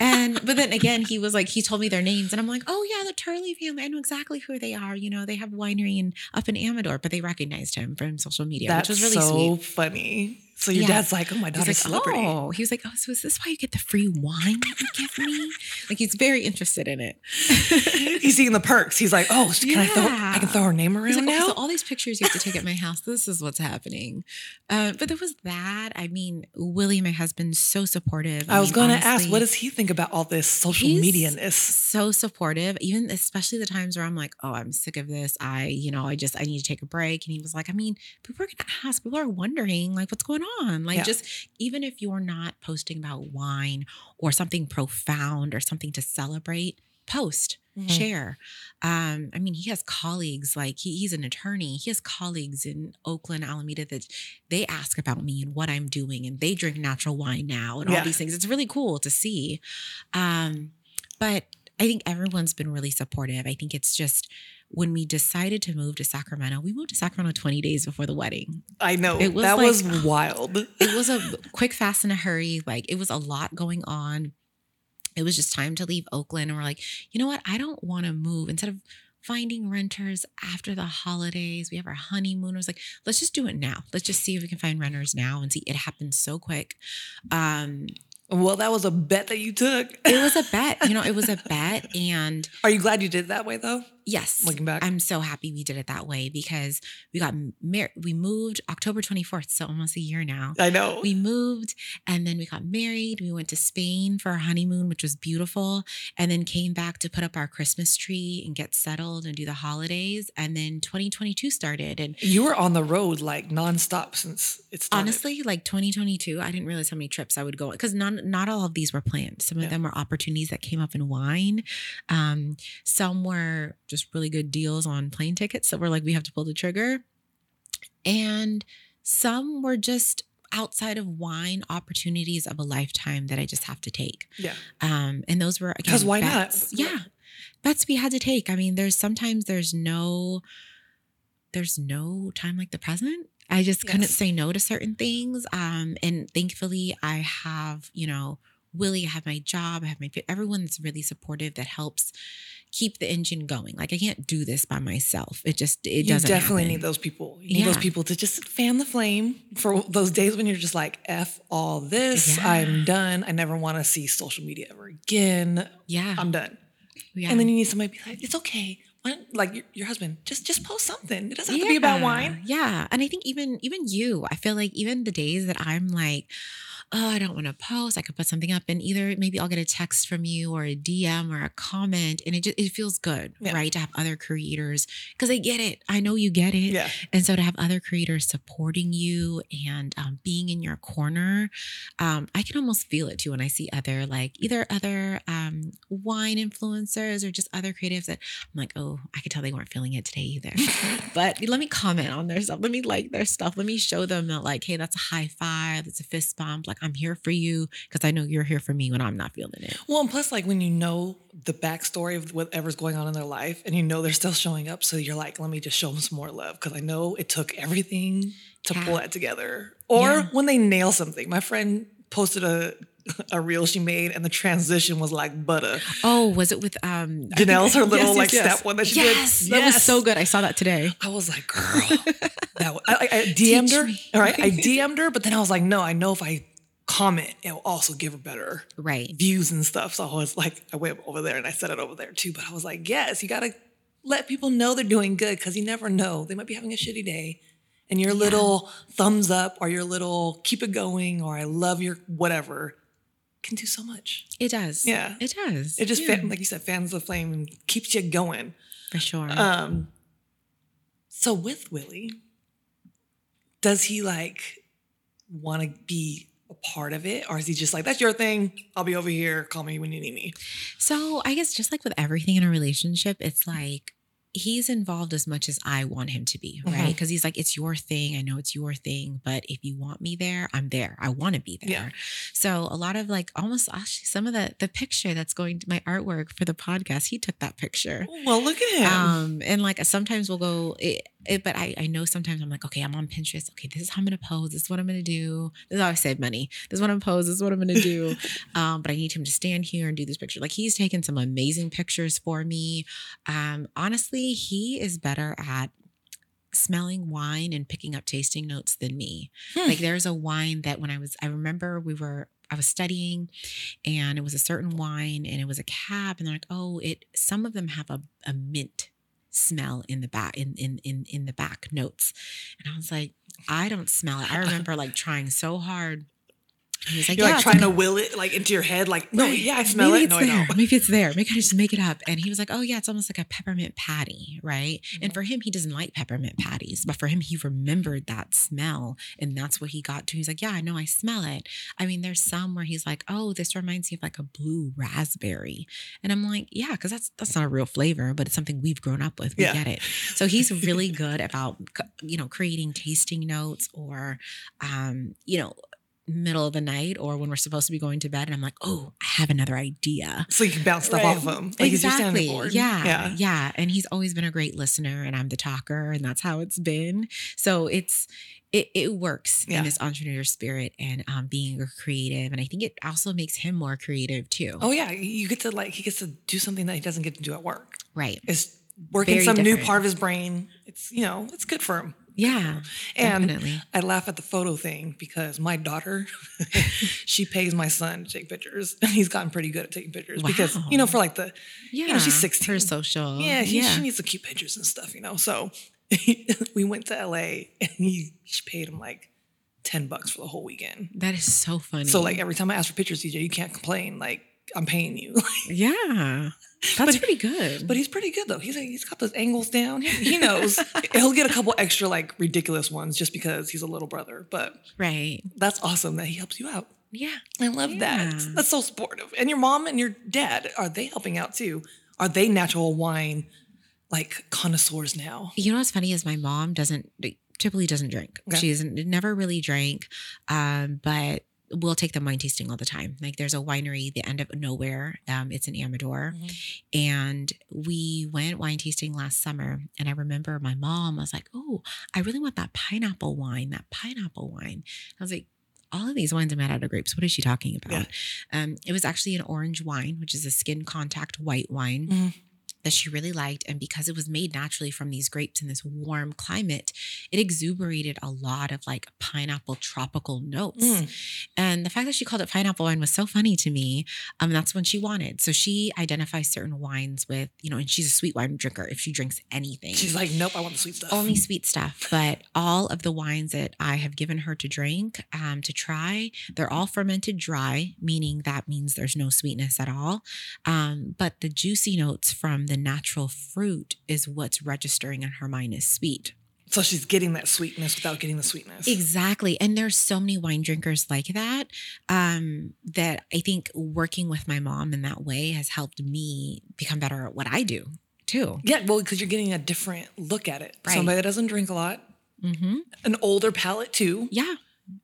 and but then again, he was like, he told me their names, and I'm like, "Oh yeah, the Turley family. I know exactly who they are. You know, they have winery in up in Amador, but they recognized him from social media, That's which was really so sweet." funny. So your Yeah. dad's like, oh, my daughter's like, celebrity. oh, he was like, oh, so is this why you get the free wine that you give me? Like he's very interested in it. *laughs* He's seeing the perks. He's like, oh, can I throw? I can throw her name around like, now. oh, so all these pictures you have to take at my house. This is what's happening. Uh, but there was that. I mean, Willie, my husband, so supportive. I was mean, going to ask, what does he think about all this social media ness? so supportive even especially the times where i'm like oh i'm sick of this i you know i just i need to take a break and he was like i mean people are gonna ask people are wondering like what's going on like Yeah. just even if you're not posting about wine or something profound or something to celebrate post Mhm. share um i mean he has colleagues like he, he's an attorney he has colleagues in oakland alameda that they ask about me and what i'm doing and they drink natural wine now and Yeah. all these things it's really cool to see um but I think everyone's been really supportive. I think it's just when we decided to move to Sacramento, we moved to Sacramento 20 days before the wedding. I know It was that like- was wild. It was a quick, fast, and a hurry. Like it was a lot going on. It was just time to leave Oakland. And we're like, you know what? I don't want to move. Instead of finding renters after the holidays, we have our honeymoon. I was like, let's just do it now. Let's just see if we can find renters now and see. It happened so quick. Um, Well, that was a bet that you took. it was a bet. You know, it was a bet. And *laughs* Are you glad you did it that way though? Yes. Looking back. I'm so happy we did it that way because we got married. We moved October 24th, so almost a year now. I know. We moved and then we got married. We went to Spain for our honeymoon, which was beautiful, and then came back to put up our Christmas tree and get settled and do the holidays. And then 2022 started. And you were on the road like nonstop since it started. honestly, like 2022, I didn't realize how many trips I would go because not not all of these were planned. Some of Yeah. them were opportunities that came up in wine. Um, some were just really good deals on plane tickets that were like we have to pull the trigger, and some were just outside of wine opportunities of a lifetime that I just have to take. yeah. Um, and those were again, 'Cause why not? Yeah, bets we had to take. I mean, there's sometimes there's no, there's no time like the present. I just couldn't say no to certain things. Um, and thankfully, I have you know Willie. I have my job. I have my everyone that's really supportive that helps keep the engine going. Like I can't do this by myself. It just it you doesn't. You definitely happen. need those people. You need those people to just fan the flame for those days when you're just like, F all this. Yeah. I'm done. I never want to see social media ever again. Yeah, I'm done. yeah. And then you need somebody to be like, it's okay. Don't- like your, your husband, just just post something. It doesn't have to be about wine. Yeah. And I think even even you, I feel like even the days that I'm like, oh, I don't want to post, I could put something up and either maybe I'll get a text from you or a DM or a comment. And it just it feels good, Yeah. right? To have other creators because I get it. I know you get it. Yeah. And so to have other creators supporting you and um, being in your corner, um, I can almost feel it too when I see other like either other um, wine influencers or just other creatives that I'm like, oh, I could tell they weren't feeling it today either. *laughs* but let me comment on their stuff. Let me like their stuff. Let me show them that like, hey, that's a high five. That's a fist bump. Like I'm here for you because I know you're here for me when I'm not feeling it. Well, and plus, like when you know the backstory of whatever's going on in their life, and you know they're still showing up, so you're like, let me just show them some more love because I know it took everything to Yeah. pull that together. Or Yeah. when they nail something, my friend posted a a reel she made, and the transition was like butter. Oh, was it with um Janelle's her *laughs* little Yes, like yes, yes. step one that she did. Yes, that was so good. I saw that today. I was like, girl, *laughs* that was, I, I- I DM'd Teach her. me. All right, I *laughs* DM'd her, but then I was like, no, I know if I comment, it will also give her better Right. views and stuff. So I was like, I went over there and I said it over there too. But I was like, yes, you gotta let people know they're doing good because you never know. They might be having a shitty day. And your little thumbs up or your little keep it going or I love your whatever can do so much. It does. Yeah. It does. It just, Yeah, fan, like you said, fans the flame and keeps you going. for sure. Um, so with Willie, does he like want to be a part of it, or is he just like, "That's your thing. I'll be over here. Call me when you need me." So I guess just like with everything in a relationship, it's like he's involved as much as I want him to be, right? Mhm. Because he's like, it's your thing. I know it's your thing, but if you want me there, I'm there. I want to be there. Yeah. So a lot of like almost actually some of the the picture that's going to my artwork for the podcast, he took that picture. Well, look at him. Um, and like sometimes we'll go, it, it, but I, I know sometimes I'm like, okay, I'm on Pinterest. Okay, this is how I'm gonna pose. This is what I'm gonna do. This is how I save money. This is what I'm gonna pose. This is what I'm gonna do. *laughs* um, but I need him to stand here and do this picture. Like he's taken some amazing pictures for me. Um, honestly, he is better at smelling wine and picking up tasting notes than me. Hmm. Like there's a wine that when I was, I remember we were, I was studying and it was a certain wine and it was a cab and they're like, oh, it, some of them have a, a mint smell in the back, in, in, in, in the back notes. And I was like, I don't smell it. I *laughs* remember like trying so hard. He was like, You're yeah, like trying to will it like into your head, like, no, Right. yeah, I smell Maybe it. No, I don't. Maybe it's there. Maybe I just make it up. And he was like, "Oh yeah, it's almost like a peppermint patty, right?" Mm-hmm. And for him, he doesn't like peppermint patties, but for him, he remembered that smell, and that's what he got to. He's like, "Yeah, I know, I smell it." I mean, there's some where he's like, "Oh, this reminds me of like a blue raspberry," and I'm like, "Yeah, because that's that's not a real flavor, but it's something we've grown up with. We Yeah. get it." So he's really good about you know creating tasting notes or, um, you know. Middle of the night, or when we're supposed to be going to bed, and I'm like, "Oh, I have another idea." So you can bounce stuff Right. off of him. Like he's your sounding exactly. Yeah, Yeah. yeah. And he's always been a great listener, and I'm the talker, and that's how it's been. So it's it it works Yeah. in this entrepreneur spirit and um, being creative, and I think it also makes him more creative too. Oh yeah, you get to like he gets to do something that he doesn't get to do at work. Right? It's working Very some new part of his brain. It's you know it's good for him. Yeah, And definitely. I laugh at the photo thing because my daughter, *laughs* she pays my son to take pictures, and *laughs* he's gotten pretty good at taking pictures because you know for like the Yeah, you know she's sixteen. for social. Yeah, she, yeah. she needs some cute pictures and stuff, you know. So *laughs* we went to LA and he she paid him like ten bucks for the whole weekend. that is so funny. So like every time I ask for pictures, DJ, you can't complain. Like I'm paying you. *laughs* yeah, that's But- pretty good. but he's pretty good though. He's he's got those angles down. He, he knows. *laughs* He'll get a couple extra like ridiculous ones just because he's a little brother. But right? that's awesome that he helps you out. Yeah. I love that. That's so supportive. And your mom and your dad are they helping out too? Are they natural wine like connoisseurs now? You know what's funny is my mom doesn't typically doesn't drink. Okay. She's never really drank, um, but we'll take them wine tasting all the time. Like there's a winery, the end of nowhere. Um, it's in Amador, and we went wine tasting last summer. And I remember my mom was like, "Oh, I really want that pineapple wine. That pineapple wine." I was like. All of these wines are made out of grapes. What is she talking about? Um, it was actually an orange wine, which is a skin contact white wine Mhm. That she really liked. And because it was made naturally from these grapes in this warm climate, it exuberated a lot of like pineapple tropical notes. Mm. And the fact that she called it pineapple wine was so funny to me. Um, that's when she wanted. So she identifies certain wines with, you know, and she's a sweet wine drinker if she drinks anything. She's like, nope, I want the sweet stuff. only sweet stuff, but all of the wines that I have given her to drink, um, to try, they're all fermented dry, meaning that means there's no sweetness at all. Um, but the juicy notes from the natural fruit is what's registering in her mind as sweet. so she's getting that sweetness without getting the sweetness. Exactly. And there's so many wine drinkers like that. Um, that I think working with my mom in that way has helped me become better at what I do too. Yeah, well, because you're getting a different look at it. Right. Somebody that doesn't drink a lot, Mm-hmm. an older palate too, Yeah.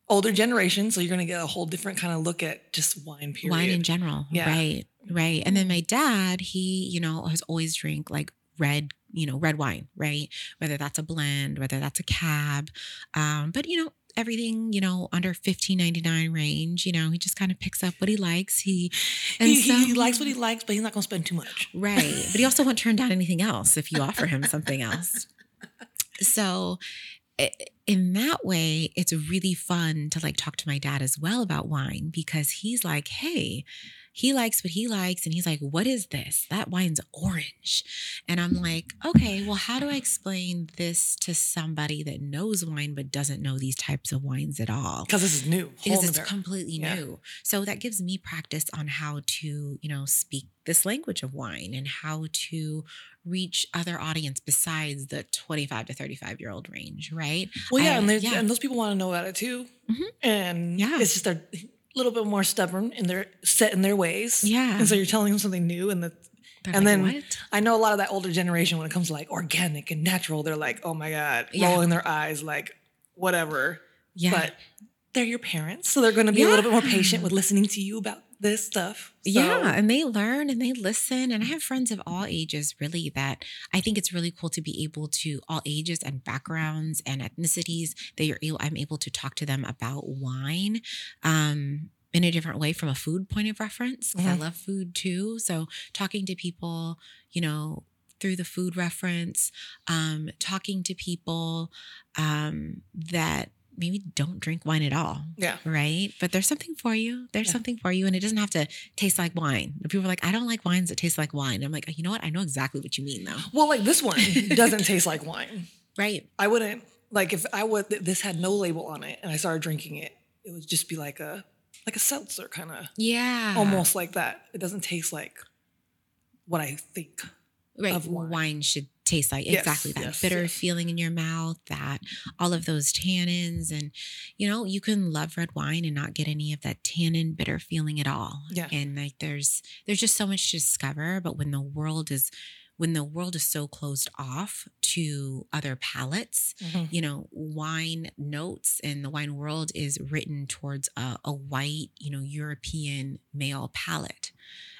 Older generation. So you're going to get a whole different kind of look at just wine, period. wine in general. Yeah. Right. Right. And then my dad, he, you know, has always drank like red, you know, red wine, right? Whether that's a blend, whether that's a cab. Um, but you know, everything, you know, under fifteen ninety nine range, you know, he just kind of picks up what he likes. He and he, so he likes what he likes, but he's not going to spend too much. Right. But he also won't turn down anything else if you offer him *laughs* something else. So Eh, in that way, it's really fun to like talk to my dad as well about wine because he's like, hey, he likes what he likes. And he's like, what is this? That wine's orange. And I'm like, okay, well, how do I explain this to somebody that knows wine but doesn't know these types of wines at all? Because this is new. because it's completely Yeah. new. So that gives me practice on how to, you know, speak this language of wine and how to reach other audience besides the 25 to 35 year old range, right? Well, yeah, I- and, yeah. and those people want to know about it too. Mhm. And Yeah. it's just they're a little bit more stubborn and they're set in their ways. Yeah. And so you're telling them something new, and the, They're and like, then what? I know a lot of that older generation when it comes to like organic and natural, they're like, oh my god, Yeah. rolling their eyes, like whatever. Yeah. But they're your parents, so they're going to be a little bit more patient with listening to you about this stuff. So- yeah, and they learn and they listen. And I have friends of all ages, really, that I think it's really cool to be able to all ages and backgrounds and ethnicities that you're able. I'm able to talk to them about wine. Um, in a different way from a food point of reference because I love food too. So talking to people, you know, through the food reference, um, talking to people um, that maybe don't drink wine at all Yeah. right? But there's something for you. There's Yeah. something for you, and it doesn't have to taste like wine. People are like, I don't like wines that taste like wine. I'm like, you know what? I know exactly what you mean, though. Well, like this one *laughs* doesn't taste like wine. Right? I wouldn't like if I would. This had no label on it, and I started drinking it. It would just be like a like a seltzer kind of Yeah. almost like that. It doesn't taste like what I think. right. of wine. wine. should taste like Yes, exactly that yes, bitter yes. feeling in your mouth, that all of those tannins, and you know, you can love red wine and not get any of that tannin bitter feeling at all. Yeah. And like, there's there's just so much to discover. But when the world is when the world is so closed off to other palates, mm-hmm. you know, wine notes and the wine world is written towards a, a white, you know, European male palate.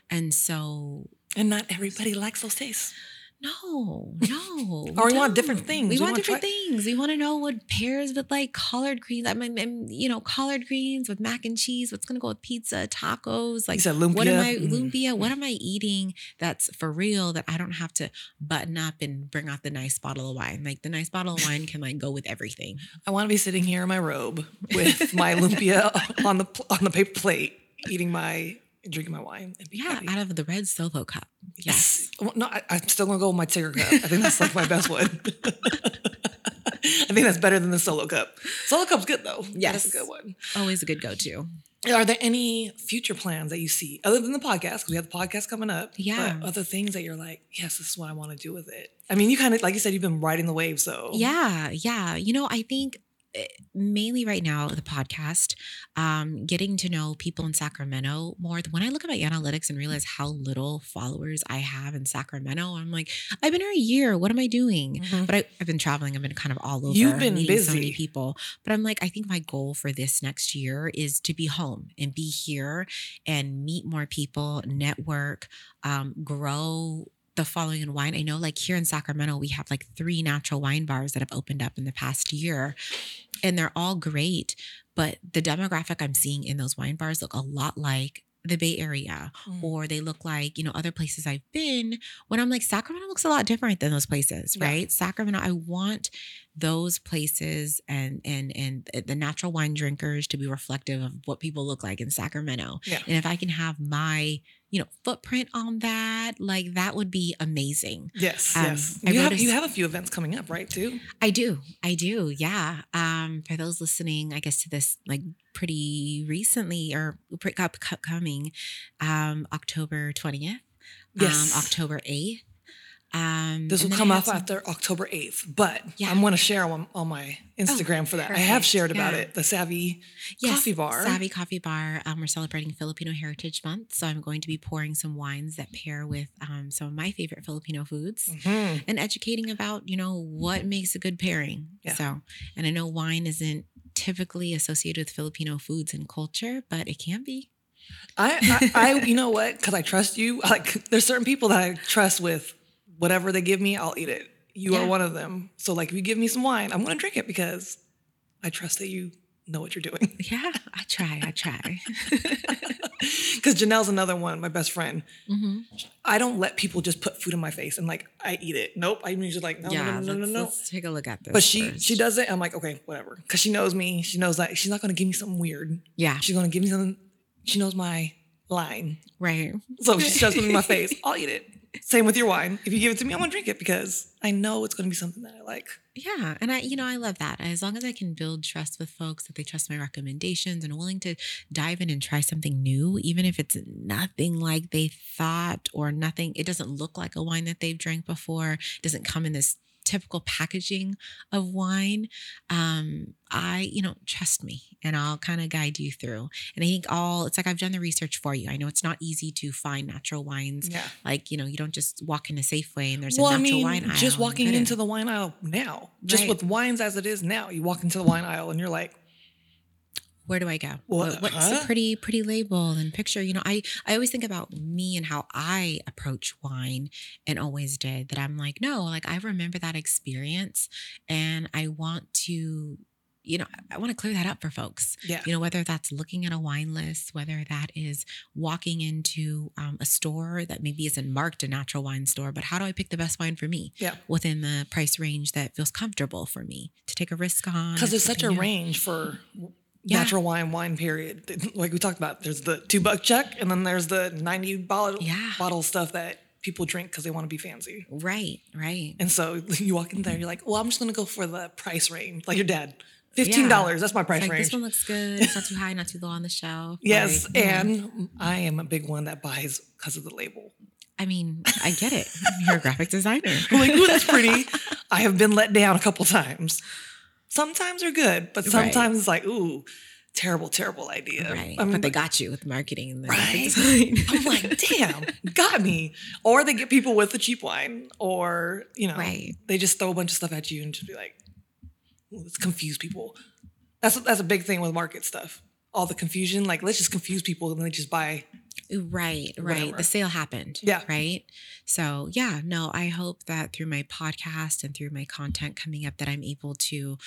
And so, And not everybody likes those tastes. No, no. Or we want different things. We, We want different try- things. We want to know what pairs with like collard greens. I mean, you know, collard greens with mac and cheese. What's going to go with pizza, tacos? Like, lumpia. what am I Mm. lumpia? What am I eating that's for real that I don't have to button up and bring out the nice bottle of wine? Like the nice bottle of wine can like go with everything. I want to be sitting here in my robe with my lumpia *laughs* on the on the paper plate, eating my drinking my wine. And be Yeah, happy. out of the red solo cup. Yes. Well, no, I, I'm still gonna go with my Tigger cup. I think that's like my best one. *laughs* I think that's better than the solo cup. Solo cup's good though. that's a good one. Always a good go to. Are there any future plans that you see other than the podcast? Because we have the podcast coming up. Yeah. But other things that you're like, yes, this is what I want to do with it. I mean, you kind of like you said, you've been riding the wave. So Yeah, yeah. You know, I think mainly right now the podcast um getting to know people in sacramento more when i look at my analytics and realize how little followers i have in sacramento i'm like i've been here a year what am i doing Mhm. but I, i've been traveling i've been kind of all over You've been meeting so many busy. people but i'm like i think my goal for this next year is to be home and be here and meet more people network um, grow the following in wine. I know, like here in Sacramento, we have like three natural wine bars that have opened up in the past year, and they're all great. But the demographic I'm seeing in those wine bars look a lot like the Bay Area, Mm. or they look like, you know, other places I've been. When I'm like, Sacramento looks a lot different than those places, Yeah. right? Sacramento, I want those places and and and the natural wine drinkers to be reflective of what people look like in Sacramento. Yeah. And if I can have my, you know, footprint on that, like that would be amazing. Yes, Um, yes. You have, noticed- you have a few events coming up, right? Too. I do. I do. Yeah. Um, for those listening, I guess to this like pretty recently or pretty up coming, um, October 20th, Yes. um, October 8th. Um, This will come off some- after October 8th, but Yeah. I'm going to share on, on my Instagram for that. I have shared about Yeah. it. The Savvy Yes, Coffee Bar. Savvy Coffee Bar. Um, we're celebrating Filipino Heritage Month, so I'm going to be pouring some wines that pair with um, some of my favorite Filipino foods. Mhm. and educating about you know what makes a good pairing Yeah. so and i know wine isn't typically associated with filipino foods and culture but it can be I, I, I, you know what? Because I trust you. *laughs* Like, there's certain people that I trust with whatever they give me, I'll eat it. You Yeah. are one of them. So, like, if you give me some wine, I'm going to drink it because I trust that you know what you're doing. *laughs* Yeah, I try. I try. *laughs* Because Janelle's another one, my best friend. hmm I don't let people just put food in my face and like I eat it. Nope. I'm usually like, no, yeah, no, no, no, let's, no. let's take a look at this. But she first. she does it. I'm like, okay, whatever. Because she knows me. She knows that she's not gonna give me something weird. Yeah, She's gonna give me something. She knows my line. right. So she shoves something in my face, *laughs* I'll eat it. Same with your wine. If you give it to me, I'm gonna drink it because I know it's gonna be something that I like. Yeah, and I, you know, I love that. As long as I can build trust with folks, that they trust my recommendations and willing to dive in and try something new, even if it's nothing like they thought or nothing, it doesn't look like a wine that they've drank before, doesn't come in this typical packaging of wine. Um, I, you know, trust me and I'll kind of guide you through. And I think all it's like I've done the research for you. I know it's not easy to find natural wines. Yeah. Like, you know, you don't just walk in a Safeway and there's well, a I natural mean, wine aisle. just walking into the wine aisle now, just Right. with wines as it is now, you walk into the wine aisle and you're like, where do I go? Well, What- what's huh? a pretty pretty label and picture? You know, I I always think about me and how I approach wine and always did that. I'm like, no, like I remember that experience, and I want to, you know, I want to clear that up for folks. yeah, You know, whether that's looking at a wine list, whether that is walking into um, a store that maybe isn't marked a natural wine store, but how do I pick the best wine for me yeah. within the price range that feels comfortable for me to take a risk on? Because there's such a new? range for Yeah. natural wine, wine period. *laughs* Like we talked about, there's the two buck Chuck, and then there's the 90 bottle Yeah. bottle stuff that people drink because they want to be fancy. Right, right. And so *laughs* you walk in there, you're like, well, I'm just gonna go for the price range, like your dad. Fifteen dollars, that's my price like, range. this one looks good. It's not too high, not too low on the shelf. yes, Like, yeah. and I am a big one that buys because of the label. I mean, I get it. *laughs* You're a graphic designer. I'm like, ooh, that's pretty. I have been let down a couple times. Sometimes they're good, but Right. sometimes it's like, ooh, terrible, terrible idea. right. I mean, but they got you with marketing and the Right? design. *laughs* I'm like, damn, got me. Or they get people with the cheap wine, or you know, Right. they just throw a bunch of stuff at you and just be like, let's confuse people. That's that's a big thing with market stuff. All the confusion, like let's just confuse people and they just buy. Right, right. Whatever. The sale happened. Yeah. Right. So, yeah, no, I hope that through my podcast and through my content coming up, that I'm able to,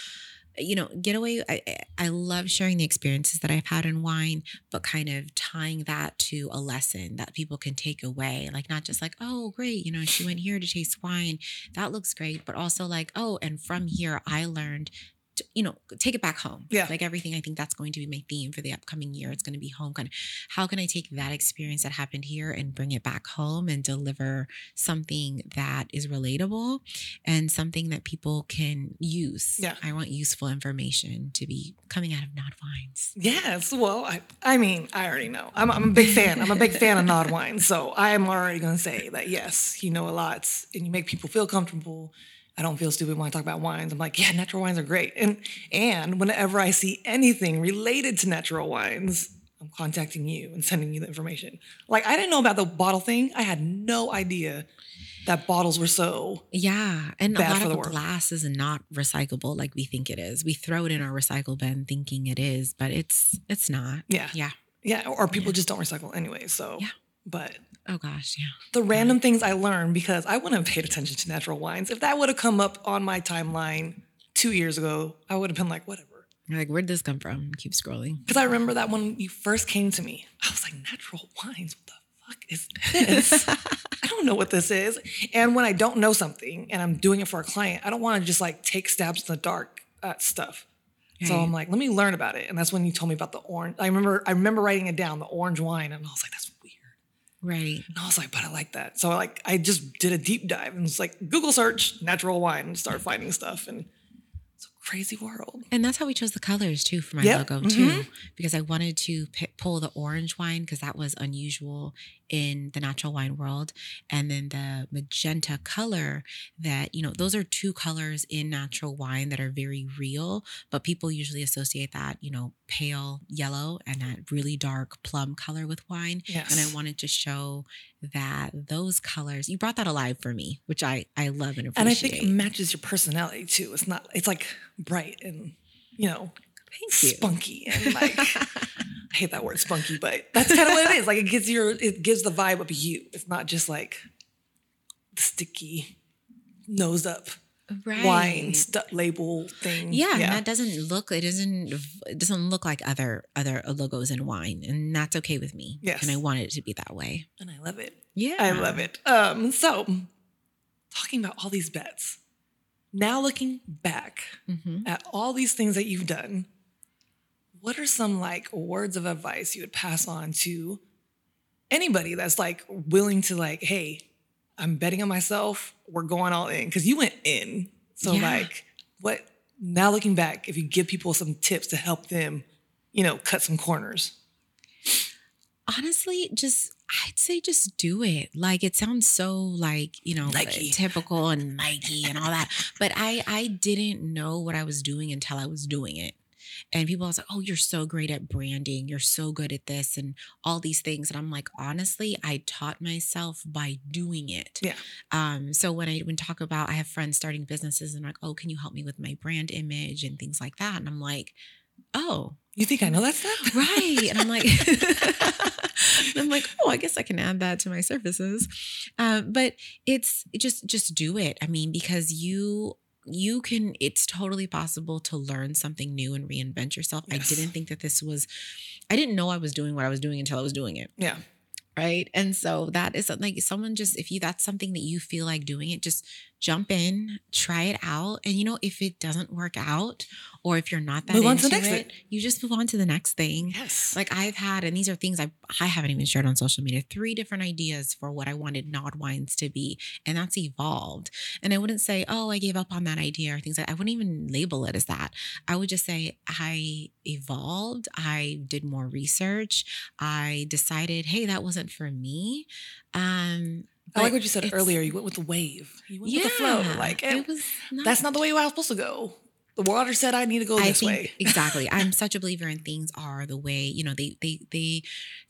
you know, get away. I, I- I love sharing the experiences that I've had in wine, but kind of tying that to a lesson that people can take away. Like, not just like, oh, great, you know, she went here to taste wine. That looks great. But also, like, oh, and from here, I learned. To, you know, take it back home. Yeah. Like everything, I think that's going to be my theme for the upcoming year. It's going to be home kind of how can I take that experience that happened here and bring it back home and deliver something that is relatable and something that people can use? Yeah. I want useful information to be coming out of NAD Wines. Yes, well, I I mean, I already know. I'm I'm a big fan. I'm a big fan of NAD Wines. so I am already gonna say that yes, you know a lot, and you make people feel comfortable. I don't feel stupid when I talk about wines. I'm like, yeah, natural wines are great. And and whenever I see anything related to natural wines, I'm contacting you and sending you the information. Like I didn't know about the bottle thing. I had no idea that bottles were so Yeah. And Bad a lot for of the the world. glass is not recyclable like we think it is. We throw it in our recycle bin thinking it is, but it's it's not. yeah. Yeah. Yeah. Or people just don't recycle anyway. So Yeah. but Oh gosh, yeah. the random things I learned because I wouldn't have paid attention to natural wines. If that would have come up on my timeline two years ago, I would have been like, whatever. You're like, where'd this come from? Keep scrolling. Because I remember that when you first came to me, I was like, natural wines? What the fuck is this? *laughs* I don't know what this is. And when I don't know something and I'm doing it for a client, I don't want to just like take stabs in the dark at stuff. So I'm like, let me learn about it. And that's when you told me about the orange. I remember I remember writing it down, the orange wine, and I was like, that's. Right. And I was like, but I like that. So like I just did a deep dive and it's like Google search natural wine and start finding stuff and it's a crazy world. And that's how we chose the colors too for my Yep. logo mm-hmm. too, because I wanted to p- pull the orange wine because that was unusual in the natural wine world, and then the magenta color that you know those are two colors in natural wine that are very real, but people usually associate that you know pale yellow and that really dark plum color with wine. Yes. And I wanted to show that those colors you brought that alive for me, which I I love and appreciate. and I think it matches your personality too. It's not it's like bright and you know Thank you. spunky and like *laughs* I hate that word spunky, but that's kind of what it is. Like it gives your it gives the vibe of you. It's not just like the sticky nose up right. wine st- label thing. Yeah, and that doesn't look it doesn't it doesn't look like other other logos in wine, and that's okay with me. Yes. and I wanted it to be that way. and I love it. Yeah, I love it. Um, so talking about all these bets, now looking back hmm at all these things that you've done, what are some like words of advice you would pass on to anybody that's like willing to like, hey, I'm betting on myself. We're going all in because you went in. So Yeah. like, what now looking back, if you give people some tips to help them, you know, cut some corners. Honestly, just I'd say just do it. Like it sounds so like you know Nike. *laughs* typical and Nike and all that, but I I didn't know what I was doing until I was doing it. And people was like, "Oh, you're so great at branding. You're so good at this and all these things." And I'm like, honestly, I taught myself by doing it. Yeah. Um. So when I when talk about, I have friends starting businesses and like, "Oh, can you help me with my brand image and things like that?" And I'm like, "Oh, You think I know that stuff? right and i'm like *laughs* *laughs* i'm like oh i guess i can add that to my services um, but it's just just do it i mean because you you can it's totally possible to learn something new and reinvent yourself Yes. i didn't think that this was i didn't know i was doing what i was doing until i was doing it Yeah. right and so that is like someone just if you that's something that you feel like doing it just jump in try it out and you know if it doesn't work out or if you're not that Move on into to the next it thing. you just move on to the next thing Yes. like I've had, and these are things I I haven't even shared on social media, three different ideas for what I wanted NAD Wines to be. And that's evolved. And I wouldn't say, oh, I gave up on that idea or things like I wouldn't even label it as that. I would just say I evolved. I did more research. I decided, hey, that wasn't for me. Um I like what you said earlier. You went with the wave. You went with the flow. Like it it, was not that's not the way I was supposed to go. The water said I need to go I this think way. *laughs* exactly. I'm such a believer in things are the way, you know, they they they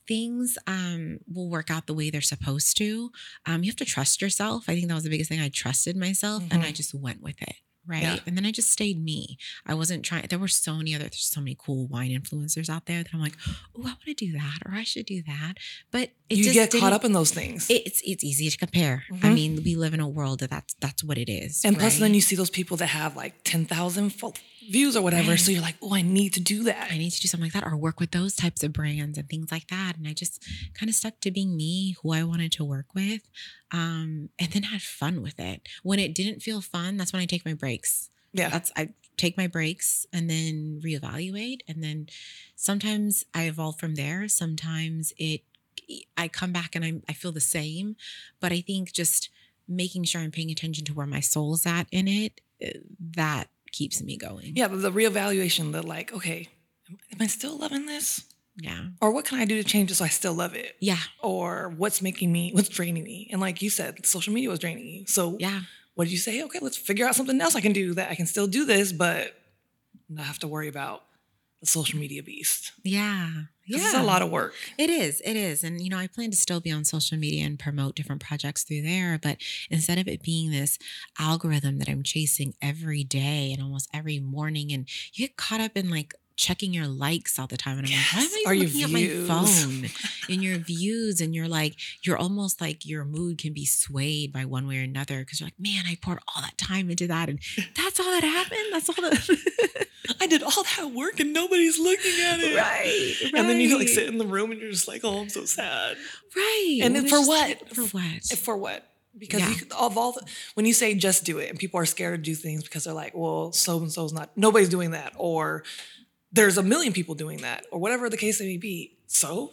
things um will work out the way they're supposed to. Um you have to trust yourself. I think that was the biggest thing. I trusted myself and I just went with it. Right. Yeah. And then I just stayed me. I wasn't trying there were so many other there's so many cool wine influencers out there that I'm like, oh, I want to do that or I should do that. But it you get caught up in those things. it's it's easy to compare. I Mhm. mean, we live in a world that that's that's what it is. and plus, then you see those people that have like 10,000 fo- views or whatever. Right. So you're like, oh, I need to do that. I need to do something like that or work with those types of brands and things like that. And I just kind of stuck to being me, who I wanted to work with, um, and then had fun with it. When it didn't feel fun, that's when I take my breaks. Yeah. That's I take my breaks and then reevaluate. And then sometimes I evolve from there. Sometimes it I come back and I'm I feel the same. But I think just making sure I'm paying attention to where my soul's at in it, uh, that keeps me going. yeah. The, the reevaluation, the like, okay, am, am I still loving this? Yeah. Or what can I do to change it so I still love it? Yeah. Or what's making me, what's draining me? And like you said, social media was draining you. So Yeah. What did you say? Okay, let's figure out something else I can do that I can still do this, but not have to worry about the social media beast. Yeah. Yeah. It's a lot of work. It is. It is. And, you know, I plan to still be on social media and promote different projects through there. But instead of it being this algorithm that I'm chasing every day and almost every morning, and you get caught up in like checking your likes all the time. And I'm like, why am Yes. I looking at my phone and your views? And you're like, you're almost like your mood can be swayed by one way or another because you're like, man, I poured all that time into that. And that's all that happened. That's all that. *laughs* I did all that work and nobody's looking at it. right. And then you like sit in the room and you're just like, oh, I'm so sad. Right. And then for what? like, For what? For what? Because Yeah. you, of all the, when you say just do it, and people are scared to do things because they're like, well, so and so's not, nobody's doing that, or there's a million people doing that, or whatever the case may be. So,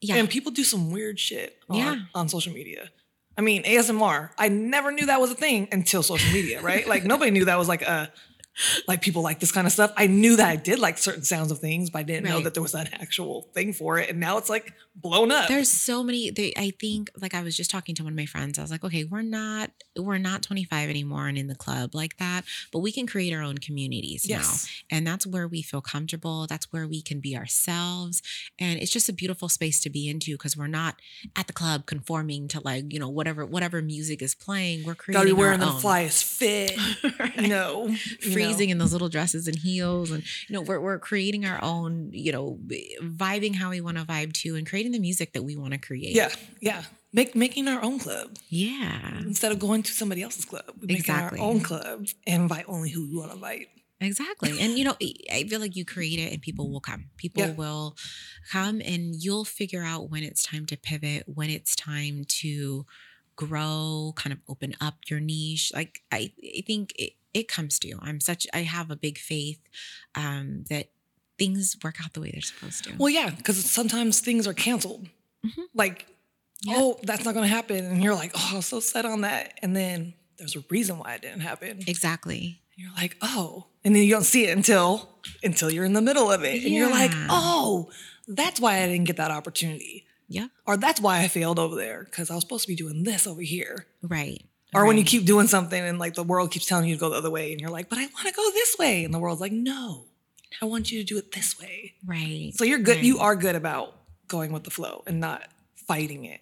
yeah. and people do some weird shit on, Yeah. on social media. I mean, ASMR. I never knew that was a thing until social media, right? like nobody knew that was like a *laughs* like people like this kind of stuff. I knew that I did like certain sounds of things, but I didn't know that there was an actual thing for it. And now it's like blown up. There's so many. They, I think, like I was just talking to one of my friends. I was like, okay, we're not, we're not 25 anymore and in the club like that, but we can create our own communities Yes. now, and that's where we feel comfortable. That's where we can be ourselves, and it's just a beautiful space to be into because we're not at the club conforming to like you know whatever whatever music is playing. We're Gotta creating be wearing the flyest fit, *laughs* you know. you Free freezing in those little dresses and heels, and you know, we're we're creating our own, you know, vibing how we want to vibe to, and creating the music that we want to create. Yeah, yeah. Make making our own club Yeah. instead of going to somebody else's club. We make Exactly. our own club and invite only who we want to invite. Exactly. And you know, I- I feel like you create it and people will come. People Yeah. will come and you'll figure out when it's time to pivot, when it's time to grow, kind of open up your niche. Like I, I think it, it comes to you. I'm such I have a big faith um that things work out the way they're supposed to. Well, yeah, because sometimes things are canceled. Mhm. Like, Yeah. oh, that's not going to happen, and you're like, oh, I was so set on that, and then there's a reason why it didn't happen. And exactly. you're like, oh, and then you don't see it until until you're in the middle of it, and you're like, oh, that's why I didn't get that opportunity, Yeah. or that's why I failed over there because I was supposed to be doing this over here. Right. Or when you keep doing something and like the world keeps telling you to go the other way, and you're like, but I want to go this way, and the world's like, no, I want you to do it this way. Right. So you're good. You are good about going with the flow and not fighting it.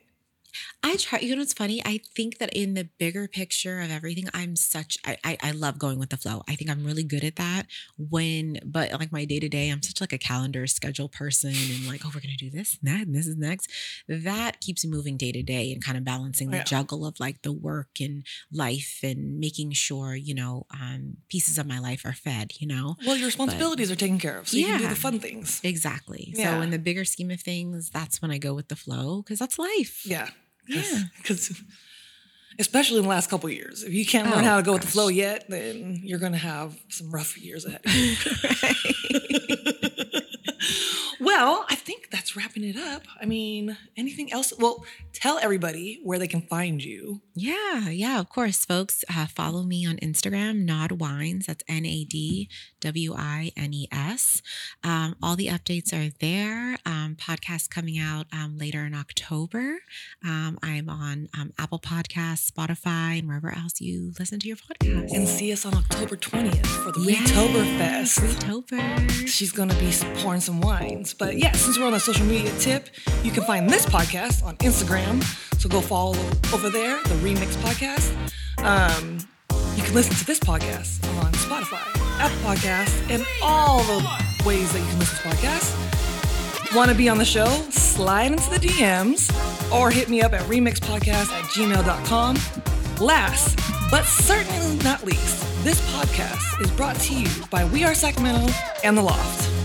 I try. You know it's funny? I think that in the bigger picture of everything, I'm such. I, I I love going with the flow. I think I'm really good at that. When, but like my day to day, I'm such like a calendar schedule person, and like, oh, we're gonna do this and that, and this is next. That keeps me moving day to day and kind of balancing the Yeah. juggle of like the work and life and making sure you know um, pieces of my life are fed. You know. Well, your responsibilities are taken care of, so you can do the fun things. Exactly. Yeah. So in the bigger scheme of things, that's when I go with the flow because that's life. Yeah, Yeah. Because especially in the last couple of years, if you can't learn Oh, how to go with the flow yet, then you're gonna have some rough years ahead. *laughs* *laughs* *laughs* well, I think that's wrapping it up. I mean, anything else? Well, tell everybody where they can find you. Yeah, yeah, of course, folks. Uh, follow me on Instagram, NAD Wines. That's N A D W I N E S. Um, all the updates are there. Um, podcast coming out um, later in October. Um, I'm on um, Apple Podcasts, Spotify, and wherever else you listen to your podcast. And see us on October 20th for the Yes, Retoberfest. Retober. She's gonna be pouring some wines. But yeah, since we're on a social media tip, you can find this podcast on Instagram. So go follow over there, the Remix Podcast. Um, you can listen to this podcast on Spotify, Apple Podcasts, and all the ways that you can listen to podcasts. Want to be on the show? Slide into the DMs or hit me up at remixpodcast at gmail.com. Last, but certainly not least, this podcast is brought to you by We Are Sacramento and The Loft.